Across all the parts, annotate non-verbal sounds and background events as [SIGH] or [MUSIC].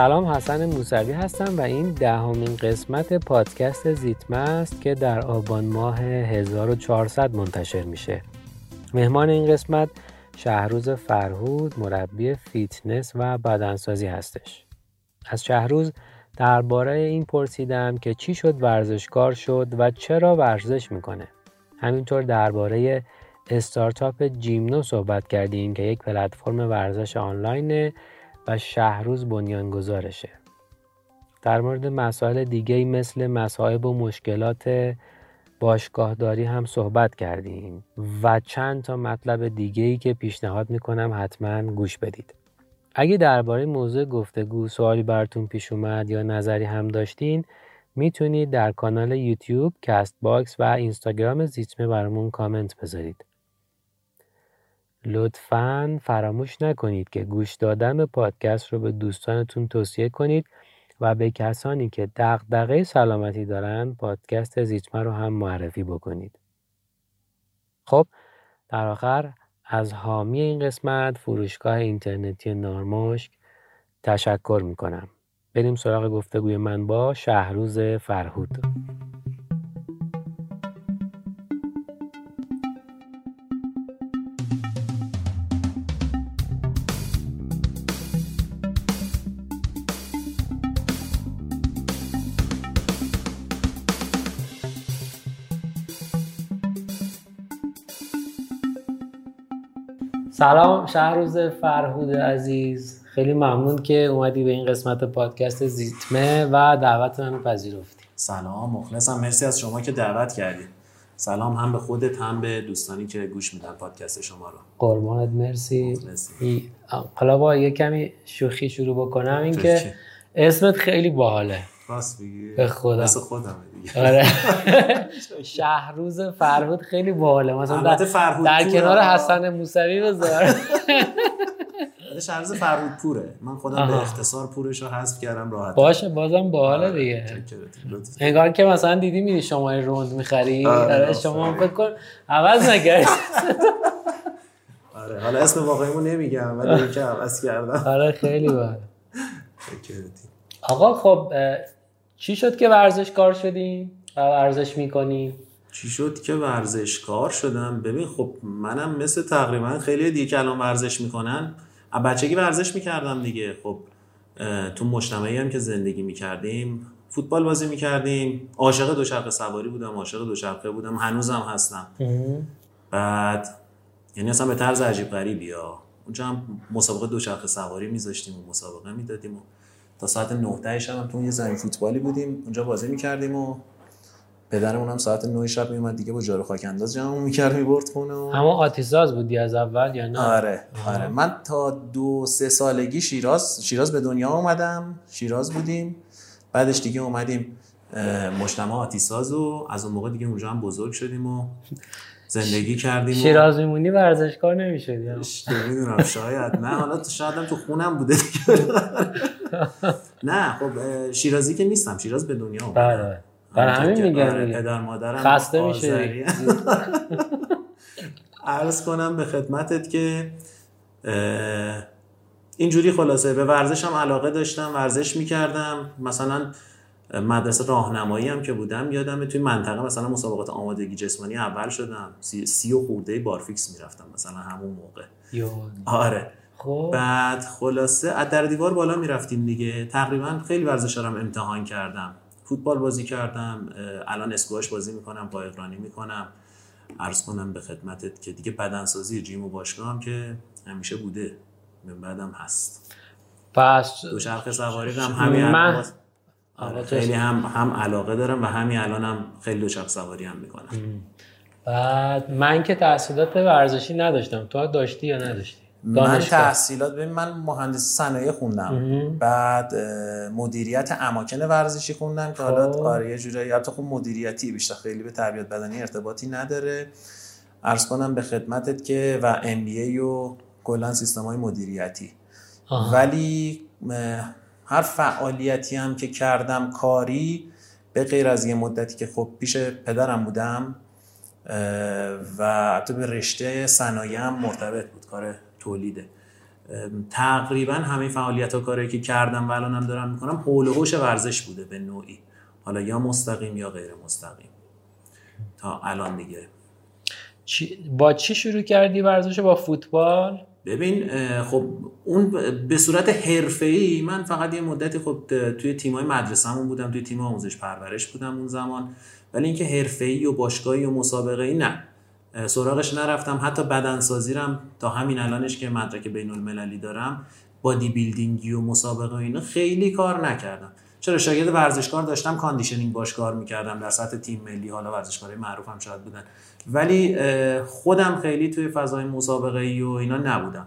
سلام حسن موسوی هستم و این دهمین قسمت پادکست زیتمه است که در آبان ماه 1400 منتشر میشه. مهمان این قسمت شهروز فرهود مربی فیتنس و بدنسازی هستش. از شهروز درباره این پرسیدم که چی شد ورزشکار شد و چرا ورزش می‌کنه. همینطور درباره استارتاپ جیمنو صحبت کردیم که یک پلتفرم ورزش آنلاینه و شهروز بنیانگذارشه. در مورد مسائل دیگه مثل مصائب و مشکلات باشگاهداری هم صحبت کردیم و چند تا مطلب دیگه ای که پیشنهاد می‌کنم حتما گوش بدید. اگه درباره موضوع گفتگو سوالی براتون پیش اومد یا نظری هم داشتین می‌تونید در کانال یوتیوب، کست باکس و اینستاگرام زیتمه برامون کامنت بذارید. لطفا فراموش نکنید که گوش دادن به پادکست رو به دوستانتون توصیه کنید و به کسانی که دغدغه سلامتی دارن پادکست زیتمه رو هم معرفی بکنید. خب در آخر از حامی این قسمت فروشگاه اینترنتی نارمشک تشکر می‌کنم. بریم سراغ گفتگوی من با شهروز فرهود. سلام شهروز فرهود عزیز. خیلی ممنون که اومدی به این قسمت پادکست زیتمه و دعوت منو پذیرفتی. سلام مخلصم. مرسی از شما که دعوت کردید سلام هم به خودت هم به دوستانی که گوش میدن پادکست شما رو. قربانت مرسی. حالا با یه کمی شوخی شروع بکنم. اینکه اسمت خیلی باحاله. راست بگی به خدا خودم آره. [LAUGHS] شهروز فرهود خیلی باحاله مثلا در, فرهود در کنار حسن موسوی بذار. شهروز فرهود پوره. من خودم به اختصار پورش رو حذف کردم راحت. باشه بازم باحاله دیگه. انگار که مثلا دیدی میری شما روند می‌خری. آره شما فکر کن عوض نکرد آره حالا اسم واقعیمو نمیگم ولی که عوض کردم. آره خیلی باحال [LAUGHS] آقا خب چی شد که ورزشکار شدیم و ورزش می‌کنیم چی شد که ورزشکار شدم؟ ببین خب منم مثل تقریبا خیلی دیگه که الان ورزش می‌کنن بچگی ورزش می‌کردم دیگه. خب تو مجتمعی هم که زندگی می‌کردیم فوتبال بازی می‌کردیم. عاشق دوچرخه سواری بودم عاشق دوچرخه بودم. هنوزم هستم. بعد یعنی اصلا به طرز عجیب غریبی ها. اونجا هم مسابقه دوچرخه سواری میذاشتیم و مسابقه می‌دادیم و تا ساعت 9 شب هم تو یه زمین فوتبالی بودیم. اونجا بازی می‌کردیم و پدرمون هم ساعت 9 شب میومد دیگه با جارو خاک انداز جمع می‌کرد می‌برد خونه و... اما آتیساز بودی از اول یا نه؟ آره آره. من تا دو سه سالگی شیراز شیراز به دنیا اومدم شیراز بودیم. بعدش دیگه اومدیم مجتمع آتیساز و از اون موقع دیگه اونجا هم بزرگ شدیم و زندگی کردیم شیراز میمونی ورزشکار نمی‌شدی؟ نمی‌دونم شاید. نه حالا شاید هم تو خونم بوده دیگه. [LAUGHS] نه خب شیرازی که نیستم. شیراز به دنیا اومدم بله برای همین میگم پدر مادرم خسته میشه [LAUGHS] [LAUGHS] عرض کنم به خدمتت که اینجوری خلاصه. به ورزش هم علاقه داشتم ورزش می‌کردم. مثلا مدرسه راهنمایی هم که بودم یادم توی منطقه مثلا مسابقات آمادگی جسمانی اول شدم. سی, سی و خورده بارفیکس می‌رفتم مثلا همون موقع. آره. خب. بعد خلاصه از در دیوار بالا می‌رفتیم دیگه. تقریبا خیلی ورزش هم امتحان کردم. فوتبال بازی کردم. الان اسکواش بازی می‌کنم پایقرانی می‌کنم. عرض کنم به خدمتت که دیگه بدنسازی جیم و باشگاه هم که همیشه بوده. من بعدم هست. پس دوچرخه سواری هم همین من... خیلی هم هم علاقه دارم و همین الانم هم خیلی دوچرخه سواری هم می‌کنم. بعد من که تحصیلات ورزشی نداشتم. تو داشتی یا نداشتی؟ من تحصیلات ببین من مهندس صنایع خوندم. بعد مدیریت اماکن ورزشی خوندم که حالا آره یه جورایی. البته خب مدیریتی بیشتر خیلی به تربیت بدنی ارتباطی نداره. عرض کنم به خدمتت که و ام بی ای و کلا سیستم های مدیریتی. آه. ولی هر فعالیتی هم که کردم کاری به غیر از یه مدتی که خب پیش پدرم بودم و حتی به رشته صنایع هم مرتبط بود کار تولیده. تقریبا همه فعالیت ها کاری که کردم و الانم دارم می‌کنم حول و حوش ورزش بوده به نوعی. حالا یا مستقیم یا غیر مستقیم. تا الان دیگه. با چی شروع کردی ورزش با فوتبال؟ ببین خب اون به صورت حرفه‌ای من فقط یه مدتی خب توی تیمای مدرسه‌مون بودم توی تیم آموزش پرورش بودم اون زمان. ولی اینکه حرفه‌ای و باشگاهی و مسابقه‌ای نه. سراغش نرفتم. حتی بدنسازی رم تا همین الانش که مدرک بین المللی دارم bodybuilding ی و مسابقه و اینا خیلی کار نکردم. چرا؟ شاگرد ورزشکار داشتم conditioning باش کار می‌کردم در سطح تیم ملی. حالا ورزشکارای معروف هم شاید بودن. ولی خودم خیلی توی فضای مسابقه ای و اینا نبودم.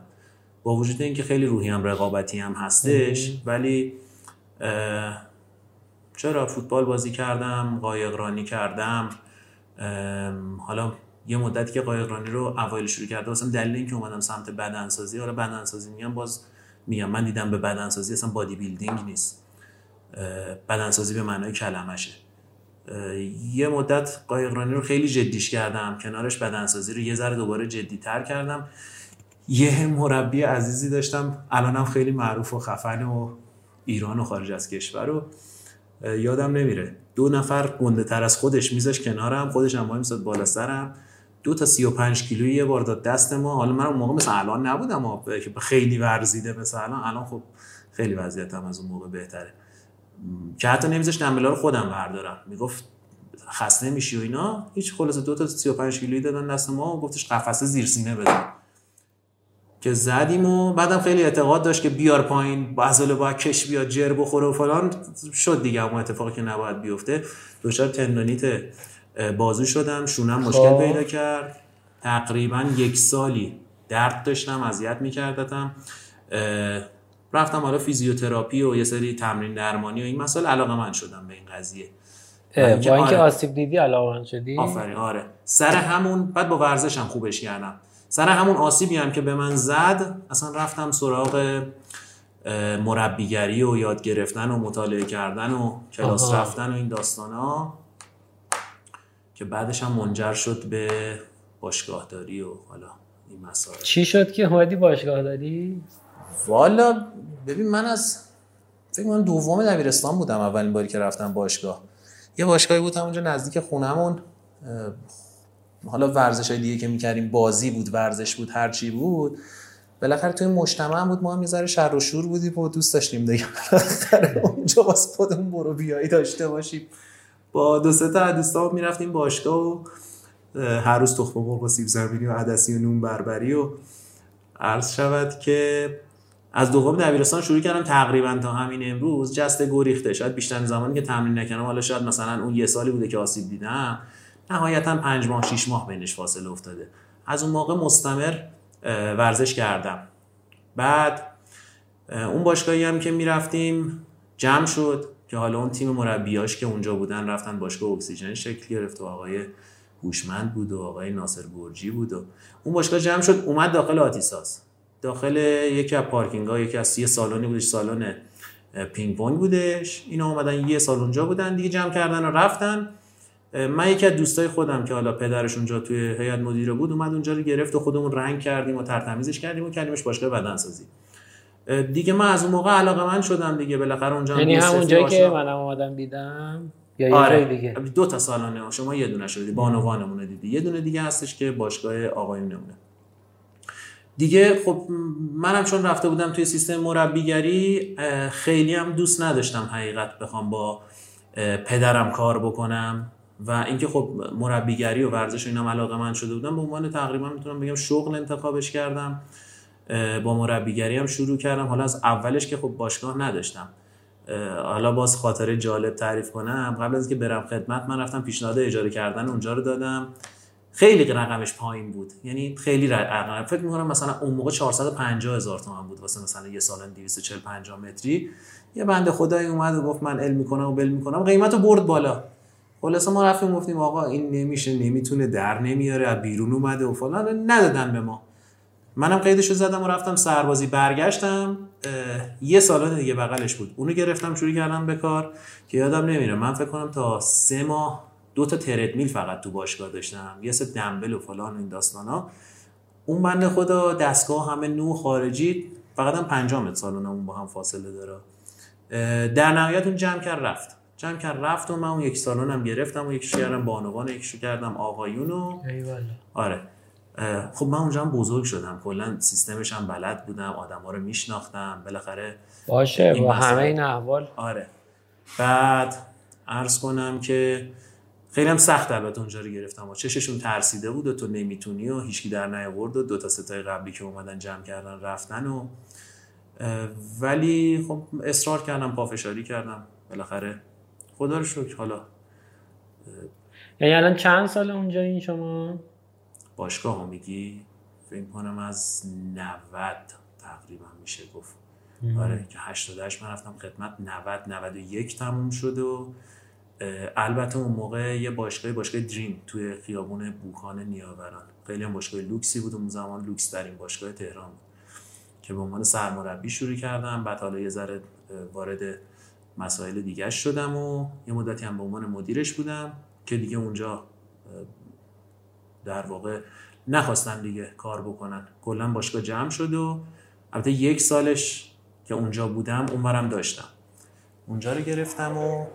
با وجود اینکه خیلی روحی هم رقابتی هم هستش ولی چرا فوتبال بازی کردم قایقرانی کردم حالا یه مدتی که قایقرانی رو اوایل شروع کرده واسم دلیل اینکه اومدم سمت بدنسازی حالا بدنسازی میگم باز میگم من دیدم به بدنسازی اصلا بادی بیلدینگ نیست بدنسازی به معنای کلمشه. یه مدت قایقرانی رو خیلی جدیش کردم. کنارش بدنسازی رو یه ذره دوباره جدی تر کردم. یه مربی عزیزی داشتم. الانم خیلی معروف و خفن و ایران و خارج از کشور رو یادم نمیره. دو نفر گنده تر از خودش میذاش کنارم. خودش هم میساد بالا سرم. دو تا 35 کیلویی یه بار داد دست ما. حالا من موقع مثل الان نبودم که خیلی ورزیده مثل الان. الان خب خیلی وضعیتم از اون موقع بهتره. که حتی نمیذاش دنبلا رو خودم بردارم. می‌گفت خسته میشی و اینا. هیچ خلاصه دو تا 35 کیلویی دادن دست ما و گفتش قفسه زیر سینه بده. که زدیم و بعدم خیلی اعتقاد داشت که بیار پایین عضله با کش بیاد جر بخوره و فلان. شد دیگه اون اتفاقی که نباید بیفته. دچار تندونیت بازو شدم. شونم مشکل خب. پیدا کرد. تقریبا یک سالی درد داشتم اذیت میکردتم. رفتم حالا فیزیوتراپی و یه سری تمرین درمانی و این مسائل علاقه من شدم به این قضیه. با اینکه آره. آسیب دیدی علاقه من شدی؟ آفرین آره. سر همون بعد با ورزشم خوبش کردم. سر همون آسیبی هم که به من زد اصلا رفتم سراغ مربیگری و یاد گرفتن و مطالعه کردن و کلاس رفتن و این داستان ها که بعدش هم منجر شد به باشگاهداری و حالا این مسائل. چی شد که اومدی باشگاهداری؟ والا ببین من از فکر من دوم دبیرستان بودم اولین باری که رفتم باشگاه. یه باشگاهی بود اونجا نزدیک خونمون حالا ورزش های دیگه که می‌کردیم بازی بود ورزش بود هر چی بود. بالاخره توی مجتمع هم بود ما هم یه شر و شور بودیم و دوست داشتیم دیگه. بالاخره اونجا واسه خودمون برو بیایی داشته باشیم. با دو سه تا دوستان می‌رفتیم باشگاه و هر روز تخم مرغ و سیب زمینی و عدسی و نون بربری و عرض شود که از دوم دبیرستان شروع کردم تقریبا تا همین امروز. جست گریخته. شاید بیشتر زمانی که تمرین نکردم. حالا شاید مثلا اون یه سالی بوده که آسیب دیدم. نهایتا پنج ماه شیش ماه بینش فاصله افتاده. از اون موقع مستمر ورزش کردم. بعد اون باشگاهی هم که می‌رفتیم جمع شد که حالا اون تیم مربیاش که اونجا بودن رفتن باشگاه اکسیژن شکل گرفت و آقای هوشمند بود و آقای ناصر برجی بود و اون باشگاه جمع شد. اومد داخل آتیساس. داخل یکی از پارکینگ ها یکی از یه سالانی بودش سالن پینگ پونگ بودش. اینا اومدن یه سال اونجا بودن دیگه جمع کردن و رفتن. من یکی از دوستای خودم که حالا پدرش اونجا توی هیئت مدیره بود اومد اونجا رو گرفت و خودمون رنگ کردیم و ترتمیزش کردیم و کردیمش باشگاه بدنسازی. دیگه من از اون موقع علاقه من شدم دیگه بالاخره اونجا یعنی همون جایی که منم اومدم دیدم؟ یا آره. دیگه؟ دو تا سالانه شما یه دونه شدی. بانوانمون دیدی. یه دونه دیگه هستش که باشگاه آقایونمونه. دیگه خب منم چون رفته بودم توی سیستم مربیگری خیلی هم دوست نداشتم حقیقت بخوام با پدرم کار بکنم و اینکه خب مربیگری و ورزش و اینم علاقه من شده بودم به عنوان تقریبا می‌تونم بگم شغل انتخابش کردم با مربیگری هم شروع کردم. حالا از اولش که خب باشگاه نداشتم. حالا باز خاطره جالب تعریف کنم قبل از اینکه برم خدمت من رفتم پیشنهاد اجاره کردن اونجا رو دادم. خیلی رقمش پایین بود. یعنی خیلی رقم. فکر می‌کنم مثلا اون موقع 450 هزار تومن بود. واسه مثلا یه سال 240 50 متری. یه بنده خدایی اومد و گفت من علم می‌کنم و بل می‌کنم. قیمت رو برد بالا. خلاصه ما رفتیم گفتیم آقا این نمیشه نمی‌تونه در نمیاره از بیرون اومده و فلان. ندادن به ما. منم قیدشو زدم و رفتم سربازی برگشتم. یه سالان دیگه بغلش بود. اونو گرفتم شروع کردم به کار که یادم نمیره. من فکر کنم تا سه ماه دو تا تردمیل فقط تو باشگاه داشتم یه سه دنبل و فلان این داستانا اون بنده خدا دستگاه همه نو خارجی فقط هم پنجم سالونمون با هم فاصله داره. در نهایت اون جمع کرد رفت. جمع کرد رفت و من اون یک سالونم گرفتم و یکیش کردم بانوان یکیشو کردم آقایونو آره. خب من اونجا هم بزرگ شدم. کلا سیستمش هم بلد بودم آدم ها رو میشناختم. بالاخره باشه با همه این احوال. آره. بعد عرض کنم که خیلی هم سخت البته اونجا رو گرفتم و چششون ترسیده بود و تو نمی‌تونی و هیچکی در نیاورد و دو تا ستای قبلی که اومدن جمع کردن رفتن و ولی خب اصرار کردم پافشاری کردم. بالاخره خدا رو شکر. حالا یعنی الان چند سال اونجا این شما؟ باشگاه هم میگی؟ فکر کنم از 90 تقریبا میشه گفت. آره که 88 من رفتم خدمت 90 91 تموم شد و البته اون موقع یه باشگاه باشگاه دریم توی خیابون بوخان نیاوران. خیلی هم باشگاه لوکسی بود. اون زمان لوکس ترین باشگاه تهران بود که به عنوان سرمربی شروع کردم. بعد حالا یه ذره وارد مسائل دیگه شدم و یه مدتی هم به عنوان مدیرش بودم که دیگه اونجا در واقع نخواستن دیگه کار بکنن. کلا باشگاه جمع شد و البته یک سالش که اونجا بودم اونورم داشتم. اونجا رو گرفتم و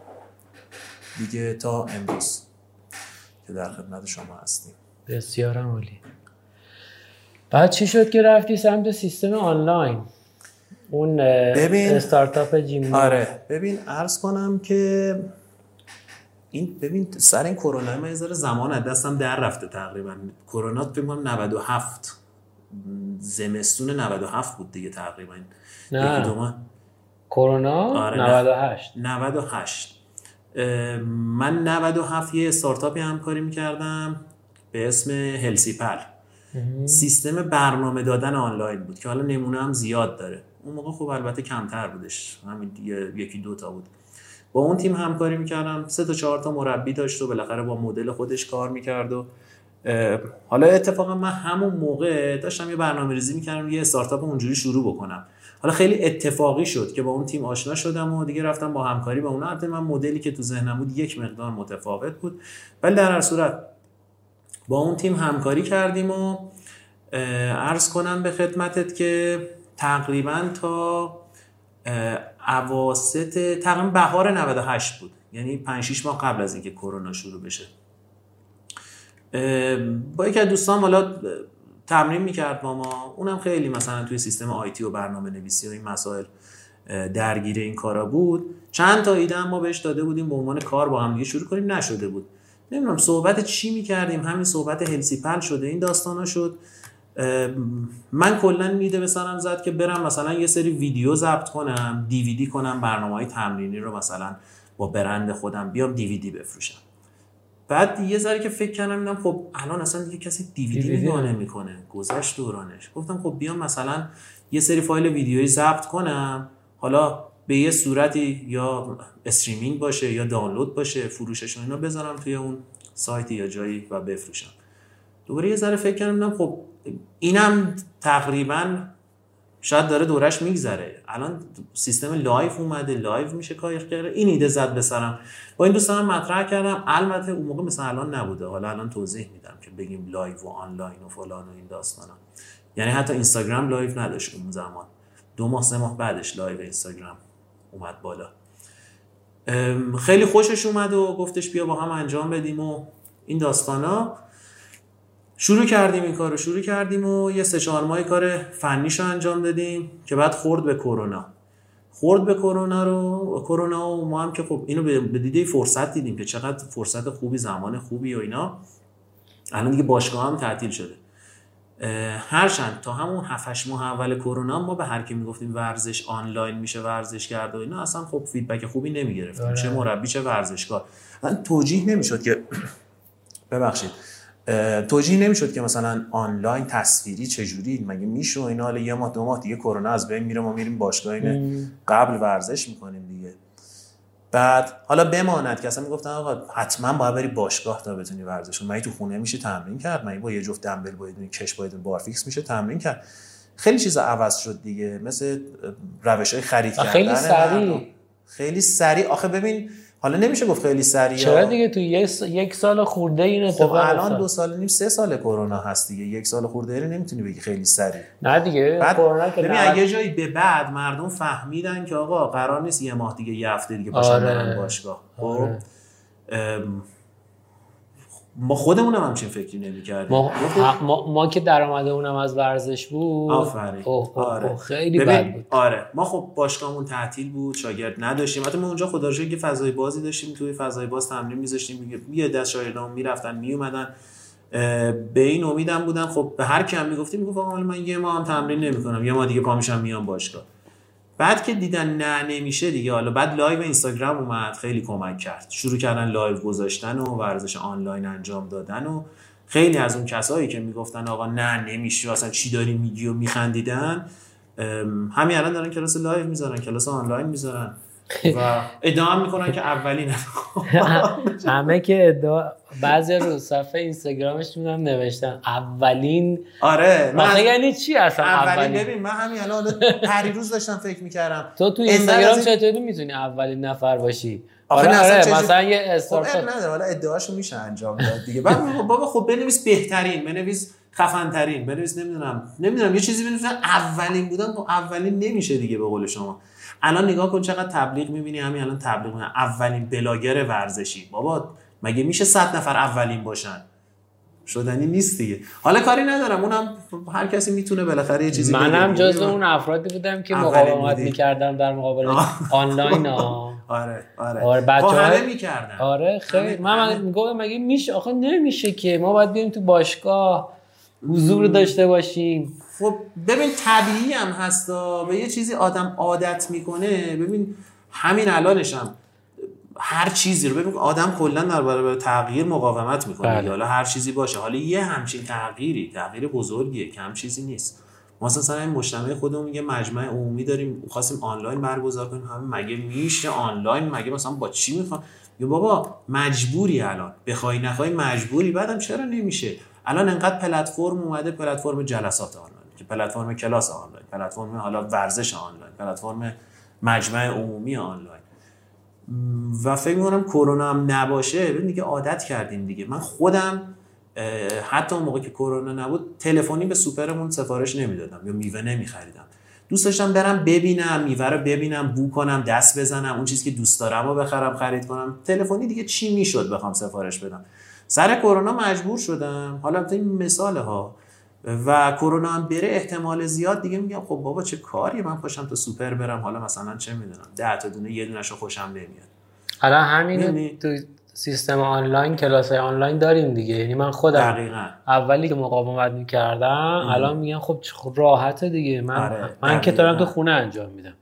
دیگه تا امروز که در خدمت شما هستیم. بسیار عالی. بعد چی شد که رفتی سمت سیستم آنلاین؟ اون ببین استارتاپ جیم آره ببین عرض کنم که این ببین سر این کرونا من یه زمان از دستم در رفته تقریبا. کرونا فکر کنم 97 زمستون 97 بود دیگه تقریبا. نه. کرونا آره 98 98 من 97 یه استارتاپی همکاری می‌کردم به اسم هلسیپل سیستم برنامه دادن آنلاین بود که حالا نمونه هم زیاد داره. اون موقع خب البته کمتر بودش. همین یکی دو تا بود. با اون تیم همکاری می‌کردم. سه تا چهار تا مربی داشت و بالاخره با مدل خودش کار می‌کرد و حالا اتفاقا من همون موقع داشتم یه برنامه ریزی می‌کردم یه استارتاپ اونجوری شروع بکنم. حالا خیلی اتفاقی شد که با اون تیم آشنا شدم و دیگه رفتم با همکاری با اون البته من. مدلی که تو ذهنم بود یک مقدار متفاوت بود. ولی در هر صورت با اون تیم همکاری کردیم و عرض کنم به خدمتت که تقریبا تا اواسط تقریبا بهار 98 بود. یعنی 5 6 ماه قبل از اینکه کرونا شروع بشه. با یکی از دوستان حالا تمرین می‌کرد با ما. اونم خیلی مثلا توی سیستم آیتی و برنامه نویسی و این مسائل درگیر این کارا بود. چند تا ایده ما بهش داده بودیم به عنوان کار با هم دیگه شروع کنیم نشده بود. نمی‌دونم صحبت چی می‌کردیم همین صحبت هلسیپل شده این داستانا شد. من کلا میده به سرم زد که برم مثلا یه سری ویدیو ضبط کنم دیویدی کنم برنامه های تمرینی رو مثلا با برند خودم بیام دیویدی بفروشم. بعد یه ذره که فکر کردم دیدم خب الان اصلا دیگه کسی دیویدی نگاه نمی‌کنه. گذشت دورانش. گفتم خب بیام مثلا یه سری فایل ویدیویی ضبط کنم. حالا به یه صورتی یا streaming باشه یا دانلود باشه فروشش اینا بذارم توی اون سایتی یا جایی و بفروشم. دوباره یه ذره فکر کردم خب اینم تقریبا شاید داره دورش میگذره. الان سیستم live اومده live میشه کار کرده این ایده زد به سرم با این دوستان مطرح کردم. البته اون موقع مثلا الان نبوده. حالا الان توضیح میدم که بگیم live و آنلاین و فلان و این داستانا. یعنی حتی اینستاگرام live نداشت اون زمان. دو ماه سه ماه بعدش live اینستاگرام اومد بالا. خیلی خوشش اومد و گفتش بیا با هم انجام بدیم و این داستانا. شروع کردیم این کار رو شروع کردیم و یه سه چهار ماه کار فنیش رو انجام دادیم که بعد خورد به کرونا. خورد به کرونا رو کرونا و ما هم که خب اینو به دیده فرصت دیدیم که چقدر فرصت خوبی زمان خوبی و اینا. الان دیگه باشگاه هم تعطیل شده. هرچند تا همون 7 ماه اول کرونا ما به هر کی می‌گفتیم ورزش آنلاین میشه ورزش کرد و اینا اصلا خب فیدبک خوبی نمی‌گرفتیم. آره. چه مربی چه ورزشکار. توجیه نمی‌شد که [CLEARS THROAT] ببخشید. توجیه نمی‌شد که مثلا آنلاین تصویری چجوری مگه میشه اینا حالا یه ماه دو ماه دیگه کرونا از بین میره ما میریم باشگاه قبل ورزش می‌کنیم دیگه. بعد حالا بماند که اصلا می‌گفتن آقا حتما باید بری باشگاه تا بتونی ورزش کنی. تو خونه میشه تمرین کرد؟ من با یه جفت دمبل با یه کش با بارفیکس میشه تمرین کرد؟ خیلی چیزا عوض شد دیگه مثل روش های خرید کردن خیلی سریع. خیلی سریع. آخه ببین حالا نمیشه گفت خیلی سریع. چرا دیگه تو یک سال خورده این خب الان دو سال نیم سه سال کرونا هست دیگه. یک سال خورده ای نمی‌تونی بگی خیلی سریع. نه دیگه کرونا که ببین اگه جایی به بعد مردم فهمیدن که آقا قرار نیست یه ماه دیگه یه هفته دیگه باشن آره. باشگاه. خب؟ آره. ما خودمون هم همچین فکری نمی‌کردیم. ما, ما, ما که درآمد اونم از ورزش بود. آفرین. آره. خیلی بد بود. آره. ما خب باشگاهمون تعطیل بود شاگرد نداشتیم. حتی ما اونجا خدا که فضای بازی داشتیم توی فضای باز تمرین می‌ذاشتیم. یه دست شاگردام می‌رفتن میومدن به این امیدم بودم. خب به هر کی هم می‌گفتیم می‌گفت آقا من یه ماه هم تمرین نمی‌کنم. یه ماه دیگه پا میشم میام باشگاه. بعد که دیدن نه نمیشه دیگه. حالا بعد live اینستاگرام اومد خیلی کمک کرد. شروع کردن live گذاشتن و ورزش آنلاین انجام دادن و خیلی از اون کسایی که می‌گفتن آقا نه نمیشه اصلا چی داری میگی و میخندیدن همین الان دارن کلاس live می‌ذارن کلاس آنلاین می‌ذارن. و [LAUGHS] ادعا می‌کنن که اولین [LAUGHS] همه که ادعا بعضی رو صفحه اینستاگرامش می‌دونم نوشتن اولین آره من یعنی چی اصلا اولین, ببین من همین الان روز داشتم فکر می‌کردم. تو تو اینستاگرام چطوری می‌تونی اولین نفر باشی؟ آخه آره, آره مثلا یه استارت خب نداره حالا ادعاشو میشه انجام داد دیگه. بعد بابا خب بنویس بهترین بنویس خفن ترین بنویس نمی‌دونم نمی‌دونم یه چیزی بنویس اولین بودن خب اولین نمیشه دیگه به قول شما. الان نگاه کن چقدر تبلیغ می‌بینی همین الان تبلیغ اولین بلاگر ورزشی. بابا مگه میشه صد نفر اولین باشن؟ شدنی نیست دیگه. حالا کاری ندارم. اونم هر کسی می‌تونه بالاخره یه چیزی منم جزو اون افرادی بودم که مقاومت می‌کردم در مقابل آنلاین ها. [LAUGHS] آره آره. آره بچه همه می‌کردن. آره خیلی. من میگم مگه میشه؟ آخه نمیشه که. ما باید بریم تو باشگاه حضور داشته باشیم. خب ببین طبیعی هم هستا به یه چیزی آدم عادت می‌کنه. ببین همین الانشم هر چیزی رو ببین آدم کلا در برابر تغییر مقاومت می‌کنه. بله. حالا هر چیزی باشه. حالا یه همچین تغییری تغییر بزرگیه کم چیزی نیست. ما مثلا این مجتمع خودمون یه مجمع عمومی داریم خواستیم آنلاین برگزار کنیم. همه مگه میشه آنلاین؟ مگه مثلا با چی می‌خوام یا بابا مجبوری الان. بخوای نخوای مجبوری. بعدم چرا نمیشه؟ الان انقدر پلتفرم اومده پلتفرم جلسات آنلاین. که پلتفرم کلاس آنلاین پلتفرم حالا ورزش آنلاین پلتفرم مجمع عمومی آنلاین. و فکر می‌کنم کرونا هم نباشه ببین دیگه عادت کردیم دیگه. من خودم حتی اون موقع که کرونا نبود تلفنی به سوپرمون سفارش نمی‌دادم یا میوه نمیخریدم. دوست داشتم برم ببینم میوه رو ببینم بو کنم دست بزنم اون چیزی که دوست دارم رو بخرم خرید کنم. تلفنی دیگه چی می‌شد بخوام سفارش بدم؟ سر کرونا مجبور شدم. حالا این مثال ها و کرونا هم بره احتمال زیاد دیگه میگم خب بابا چه کاری؟ من پاشم تا سوپر برم. حالا مثلا چه می‌دونم ده تا دونه یه دونهشو خوشم نمیاد. حالا همین تو سیستم آنلاین کلاس آنلاین داریم دیگه. یعنی من خودم دقیقا. اولی که مقاومت می‌کردم الان میگن خب راحته دیگه. من آره. من که دارم تو خونه انجام میدم.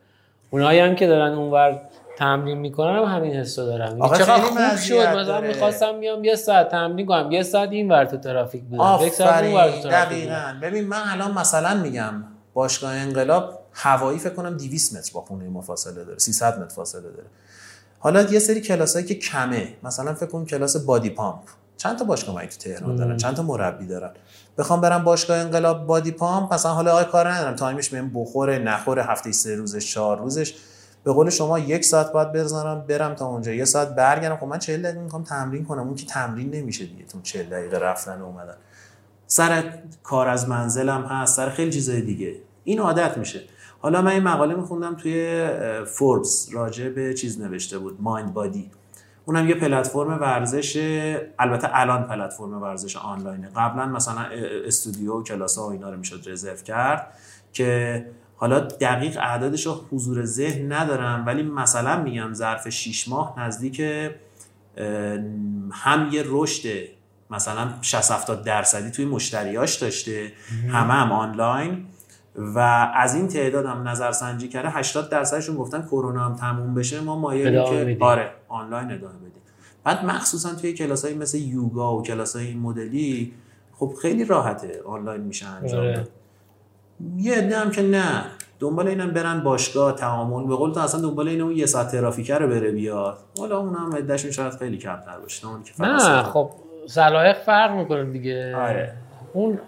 اونایی هم که دارن اونور تمرین می‌کنم همین حسو دارم. چقدر خوب شد. مثلا می‌خواستم بیام یه ساعت تمرین کنم. یه ساعت این ور تو ترافیک بودم. یک ساعت اون ور تو دقیقاً. ببین من الان مثلا میگم باشگاه انقلاب هوایی فکر کنم 200 متر با خونه مفاصله داره. 300 متر فاصله داره. حالا یه سری کلاسایی که کمه. مثلا فکر کنم کلاس body pump. چند تا باشگاه تو تهران دارن؟ چند تا مربی دارن؟ بخوام برم باشگاه انقلاب body pump مثلا حالا آقای کار ندارم. تایمش بهم بخوره نخوره. هفته سه روزش چهار روزش. به قول شما یک ساعت باید بزنم برم تا اونجا. یه ساعت برگردم. خب من 40 دقیقه می‌خوام تمرین کنم. اون که تمرین نمیشه دیگه تو 40 دقیقه رفتن و اومدن. سر کار از منزلم هست. سر خیلی چیزای دیگه. این عادت میشه. حالا من این مقاله میخوندم توی فوربس راجع به چیز نوشته بود. مایند بادی اونم یه پلتفرم ورزش البته الان پلتفرم ورزش آنلاینه. قبلا مثلا استودیو و کلاس ها و اینا رو می‌شد رزرو کرد که حالا دقیق اعدادش رو حضور ذهن ندارم ولی مثلا میگم ظرف 6 ماه نزدیک هم یه رشد مثلا 60 70 درصدی توی مشتریاش داشته همه هم آنلاین. و از این تعداد هم نظرسنجی کرده 80 درصدشون گفتن کرونا هم تموم بشه ما مایلیم که آره آنلاین ادامه بدیم. بعد مخصوصا توی کلاس مثل یوگا و کلاس های مدلی خب خیلی راحته آنلاین میشه انجام آره. یه عده هم که نه. دنبال اینم برن باشگاه تعامل. به قول تو اصلا دنبال اینم یه ساعت ترافیک رو بره بیاد. حالا اونم عدهشون شاید خیلی کمتر باشه. اون که نه خب صلاح فرق می‌کنه دیگه. آره. اون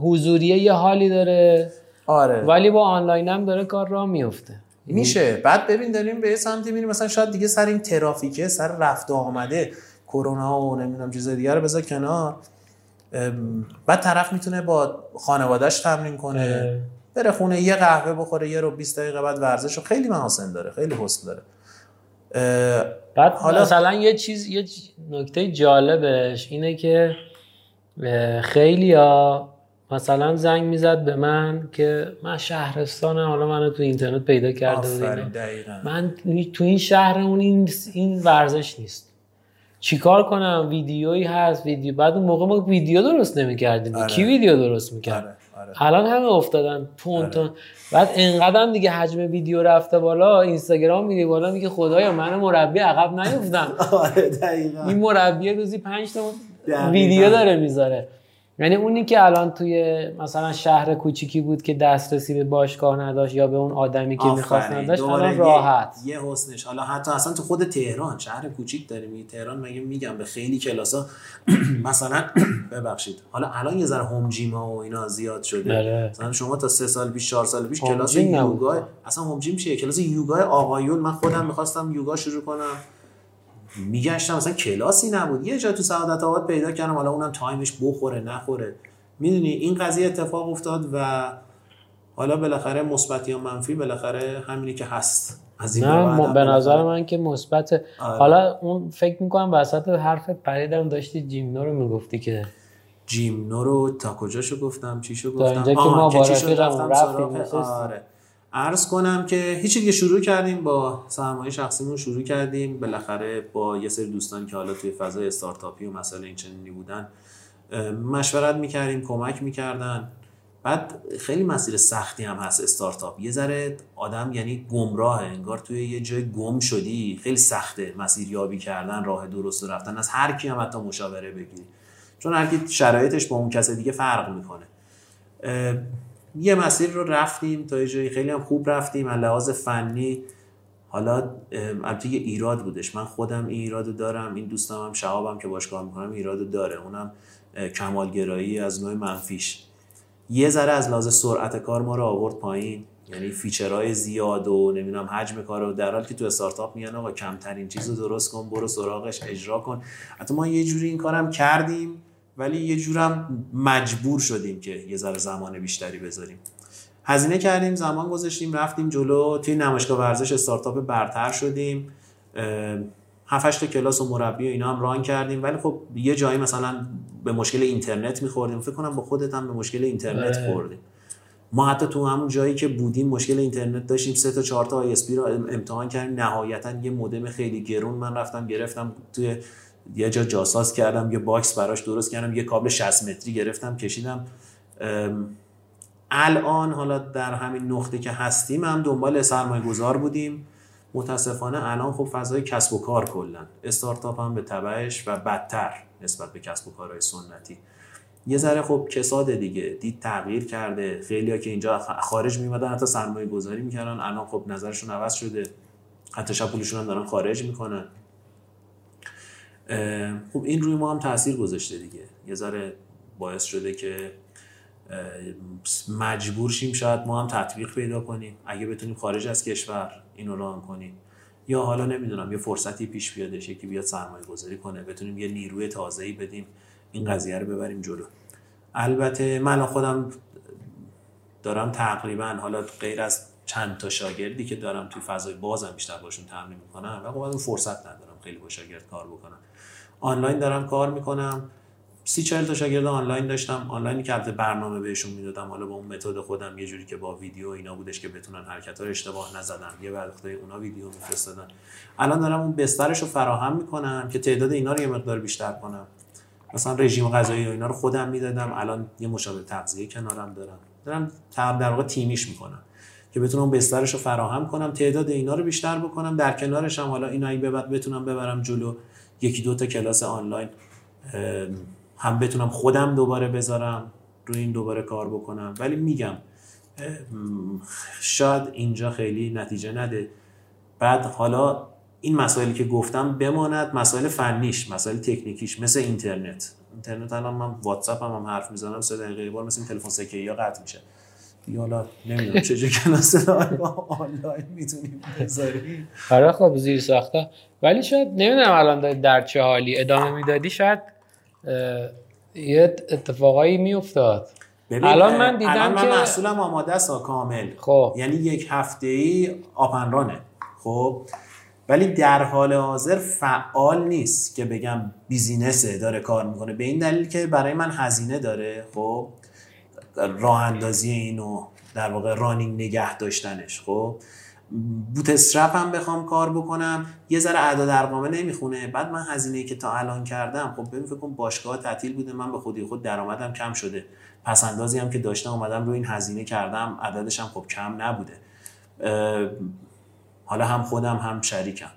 حضوریه یه حالی داره. آره. ولی با آنلاین هم داره کار راه میفته میشه. بعد ببین داریم به سمتی میریم. مثلا شاید دیگه سر این ترافیکه سر رفت و آمده کرونا و نمی‌دونم چیز دیگه رو بذار کنار. بعد طرف می‌تونه با خانوادهش تمرین کنه بره خونه یه قهوه بخوره یه رو 20 دقیقه بعد ورزش خیلی محاسن داره خیلی حسن داره. بعد حالا مثلا یه چیز یه نکته جالبش اینه که خیلی ها مثلا زنگ می‌زد به من که من شهرستان حالا منو تو اینترنت پیدا کرده بودیم. من تو این شهر اون این ورزش نیست. چیکار کنم ویدیویی هست ویدیو بعد اون موقع ما ویدیو درست نمی‌کردیم آره. کی ویدیو درست می‌کرد آره. آره. الان همه افتادن تون آره. بعد انقدر دیگه حجم ویدیو رفته بالا اینستاگرام میگه بالا میگه خدایا من مربی عقب نیفتم [LAUGHS] آره این مربی روزی 5 تا ویدیو داره می‌ذاره یعنی اونی که الان توی مثلا شهر کوچیکی بود که دسترسی به باشگاه نداشت یا به اون آدمی که می‌خواست نداشت الان راحت. یه حسنش. حالا حتی اصلا تو خود تهران شهر کوچیک داریم. تهران مگه میگم به خیلی کلاسا [CLEARS THROAT] مثلا [CLEARS THROAT] ببخشید. حالا الان یه ذره هوم جیما و اینا زیاد شده. بله. مثلا شما تا سه سال پیش چهار سال پیش کلاس یوگا اصلا هوم جیم چیه؟ کلاس یوگا آقایون. من خودم می‌خواستم یوگا شروع کنم. میگشتم مثلا کلاسی نبود. یه جا تو سعادت آباد پیدا کردم حالا اونم تایمش بخوره نخوره. می‌دونی این قضیه اتفاق افتاد و حالا بالاخره مثبت یا منفی بالاخره همینی که هست. از این نه به نظر من که مثبت. آره. حالا اون فکر می‌کنم وسط حرف پریدم داشتی جیمنو رو می‌گفتی که جیمنو رو تا کجاشو گفتم؟ چیشو گفتم؟ تا اینجا که ما با رفتیم آره. عرض کنم که هیچی دیگه شروع کردیم با سرمایه شخصیمون شروع کردیم. بالاخره با یه سری دوستان که حالا توی فضای استارتاپی و مسائل این چنینی بودن مشورت می‌کردیم کمک می‌کردن. بعد خیلی مسیر سختی هم هست استارتاپ. یه ذره آدم یعنی گمراه انگار توی یه جای گم شدی. خیلی سخته مسیر یابی کردن راه درست رفتن. از هر کی هم حتی مشاوره بگیری. چون هر کی شرایطش با اون کس دیگه فرق می‌کنه. یه مسیر رو رفتیم تا یه جایی خیلی هم خوب رفتیم از لحاظ فنی. حالا البته یه ایراد بودش. من خودم این ایرادو دارم این دوستم هم شهابم که باش کار می‌کنم ایرادو داره. اونم کمالگرایی از نوع منفیش. یه ذره از لحاظ سرعت کار ما رو آورد پایین. یعنی فیچرهای زیاد و نمی‌دونم حجم کار رو در حالی که تو استارتاپ میگن آقا کمترین چیز رو درست کن برو سراغش اجرا کن. حتی ما یه جوری این کارم کردیم. ولی یه جورم مجبور شدیم که یه ذره زمان بیشتری بذاریم. هزینه کردیم زمان گذاشتیم رفتیم جلو. توی نمایشگاه ورزش استارتاپ برتر شدیم. هفتش تا کلاس و مربی و اینا هم run کردیم. ولی خب یه جایی مثلا به مشکل اینترنت میخوردیم. فکر کنم با خودت هم به مشکل اینترنت خوردیم. ما حتی تو همون جایی که بودیم مشکل اینترنت داشتیم. سه تا چهار تا آی رو امتحان کردیم. نهایتا یه مودم خیلی گرون من رفتم گرفتم توی یه جا جاساز کردم یه box براش درست کردم یه کابل 60 متری گرفتم کشیدم. الان حالا در همین نقطه که هستیم هم دنبال سرمایه گذار بودیم. متاسفانه الان خب فضای کسب و کار کلا. استارتاپ هم به تبعش و بدتر نسبت به کسب و کارهای سنتی. یه ذره خب کساد دیگه. دید تغییر کرده. خیلی ها که اینجا خارج میمدن حتی سرمایه گذاری می‌کردن. الان خب نظرشون عوض شده. حتی شب پولشون هم دارن خارج می‌کنن. خب این روی ما هم تاثیر گذاشته دیگه. یه ذره باعث شده که مجبور شیم شاید ما هم تطبیق پیدا کنیم. اگه بتونیم خارج از کشور اینو ران کنیم. یا حالا نمی‌دونم یه فرصتی پیش بیادش یکی بیاد سرمایه گذاری کنه بتونیم یه نیروی تازه‌ای بدیم این قضیه رو ببریم جلو. البته من خودم دارم تقریبا حالا غیر از چند تا شاگردی که دارم توی فضای بازم بیشتر باشون تمرین می‌کنم و خب فرصت ندارم. خیلی با شاگرد کار بکنم. آنلاین دارم کار می‌کنم. سی چهل تا شاگرد آنلاین داشتم. آنلاینی که البته برنامه بهشون می‌دادم. حالا با اون متد خودم یه جوری که با ویدیو اینا بودش که بتونن حرکت ها اشتباه نزدن. یه وقته اونا ویدیو میفرستادن. الان دارم اون بسترش رو فراهم می‌کنم که تعداد اینا رو یه مقدار بیشتر کنم. مثلا رژیم غذایی و اینا رو خودم می‌دادم. الان یه مشاور تغذیه کنارم دارم. دارم در واقع تیمیش می‌کنم. که بتونم بسترش رو فراهم کنم تعداد اینا رو بیشتر بکنم. در کنارش هم حالا اینا بتونم ببرم جلو یکی دو تا کلاس آنلاین هم بتونم خودم دوباره بذارم روی این دوباره کار بکنم. ولی میگم شاید اینجا خیلی نتیجه نده. بعد حالا این مسائلی که گفتم بماند مسائل فنیش مسائل تکنیکیش مثل اینترنت. اینترنت الان من واتساپ هم, هم حرف می‌زنم سه دقیقه بار مثل تلفن سکه یا قطع میشه. دیگه حالا نمی‌دونم چجوری کلاس آنلاین می‌تونیم بذاریم. آره خب زیر ساخته ولی شاید نمی‌دونم الان در چه حالی ادامه می‌دادی شاید یه اتفاقایی میافتاد. الان من دیدم الان من که محصولم آماده است کامل. خب. یعنی یک هفته ای آپنرانه. خب. ولی در حال حاضر فعال نیست که بگم بیزینسه داره کار می‌کنه. به این دلیل که برای من هزینه داره. خب. راه اندازی اینو در واقع رانینگ نگه داشتنش خب؟ بوت استرپ هم بخوام کار بکنم. یه ذره اعداد ارقامه نمی‌خونه. بعد من هزینه که تا الان کردم خب ببین فکر کنم باشگاه تعطیل بوده. من به خودی خود درآمدم کم شده. پس اندازی هم که داشتم اومدم رو این هزینه کردم. عددش هم خب کم نبوده. حالا هم خودم هم شریکم.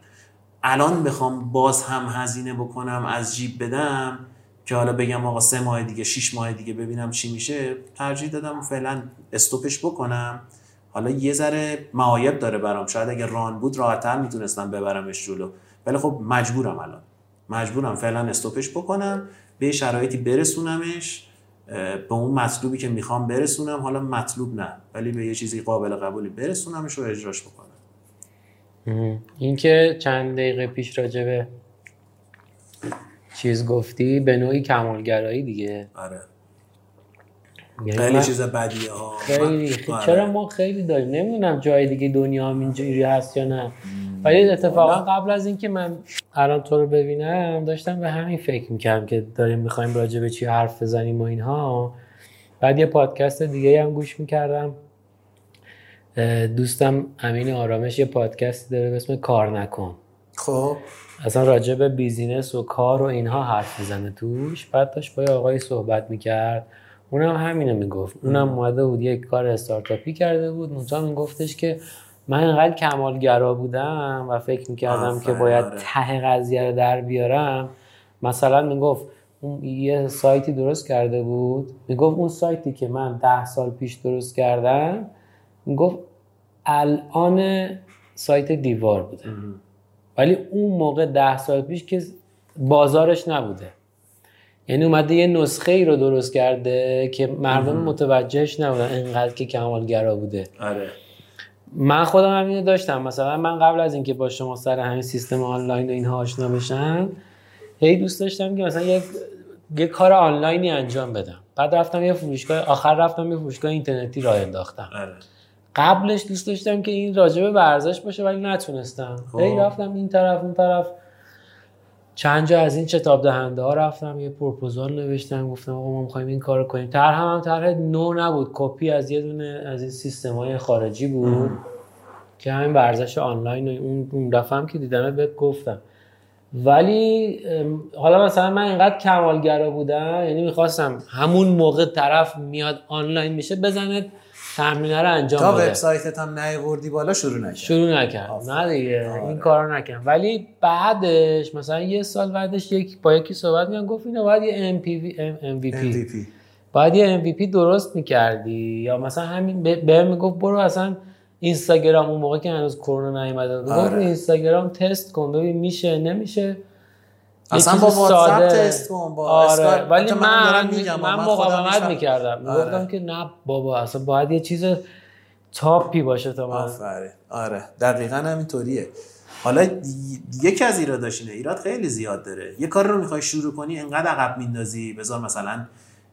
الان بخوام باز هم هزینه بکنم از جیب بدم. که حالا بگم آقا سه ماه دیگه شیش ماه دیگه ببینم چی میشه ترجیح دادم فعلا استوپش بکنم. حالا یه ذره معایب داره برام. شاید اگه ران بود راحتتر می‌تونستم ببرمش جلو. ولی خب مجبورم الان. مجبورم فعلا استوپش بکنم به شرایطی برسونمش به اون مطلوبی که می‌خوام برسونم. حالا مطلوب نه ولی به یه چیزی قابل قبولی برسونمش و اجراش بکنم. این که چند دقیقه پیش راجبه چیز گفتی به نوعی کمالگرایی دیگه. آره. یعنی خیلی من- چیز بدیه. ها خیلی من- آره. چرا ما خیلی داریم؟ نمی‌دونم جای دیگه دنیا هم اینجوری هست یا نه. ولی اتفاقا قبل از اینکه من الان تو رو ببینم داشتم به همین فکر می‌کردم که داریم می‌خوایم راجع به چی حرف بزنیم و اینها. بعد یه پادکست دیگه هم گوش می‌کردم. دوستم امین آرامش یه پادکست داره به اسم کار نکن. خب. اصلا راجع به بیزینس و کار و اینها حرف می‌زنه توش. بعد داشت با یه آقای صحبت می‌کرد. اونم همینو می‌گفت. اونم اومده بود یک کار استارتاپی کرده بود. منتها میگفتش که من انقدر کمالگرا بودم و فکر می‌کردم که باید آره. ته قضیه رو در بیارم. مثلا می‌گفت اون یه سایتی درست کرده بود. می‌گفت اون سایتی که من ده سال پیش درست کردم می‌گفت الان سایت دیوار بوده. ولی اون موقع ده سال پیش که بازارش نبوده. یعنی اومده یه نسخه ای رو درست کرده که مردم متوجهش نبودن انقدر که کمالگرا بوده. آره. من خودم همینو داشتم. مثلا من قبل از اینکه با شما سر همین سیستم آنلاین و اینها آشنا بشم هی دوست داشتم که مثلا یه یه کار آنلاینی انجام بدم. بعد رفتم یه فروشگاه آخر رفتم یه فروشگاه اینترنتی راه انداختم. آره. قبلش دوست داشتم که این راجبه ورزش باشه ولی نتونستم. خب. هی رفتم این طرف اون طرف. چند جا از این کتاب دهنده ها رفتم یه پروپوزال نوشتم گفتم آقا ما می‌خوایم این کارو کنیم. طرح هم, طرح نو نبود کپی از یه دونه از این سیستم های خارجی بود که همین ورزش آنلاین اون اون دفعه هم که دیدم بهت گفتم. ولی حالا مثلا من اینقدر کمالگرا بودم یعنی می‌خواستم همون موقع طرف میاد آنلاین میشه بزنه تمرینه رو انجام تا وبسایتت هم نیوردی بالا شروع نکرد. شروع نکرد. نه دیگه این کارو نکردم ولی بعدش مثلا یه سال بعدش یک با یکی صحبت می‌کنم گفت اینو باید یه MVP MVP MVP باید یه MVP درست می‌کردی. یا مثلا همین به بهم می‌گفت برو اصلا اینستاگرام اون موقع که هنوز کرونا نیومده بود گفت آره. اینستاگرام تست کن ببین میشه نمیشه. اصلا با واتساپ. تست کن با آره. ولی من میگم، من, من خودم مقاومت. می‌کردم. آره. می‌گفتم که نه بابا اصلا باید یه چیز تاپی باشه تا من. آفرین. آره. دقیقا همینطوریه. حالا یکی از ایراداش اینه. ایراد خیلی زیاد داره. یه کار رو می‌خوای شروع کنی انقدر عقب میندازی بذار مثلا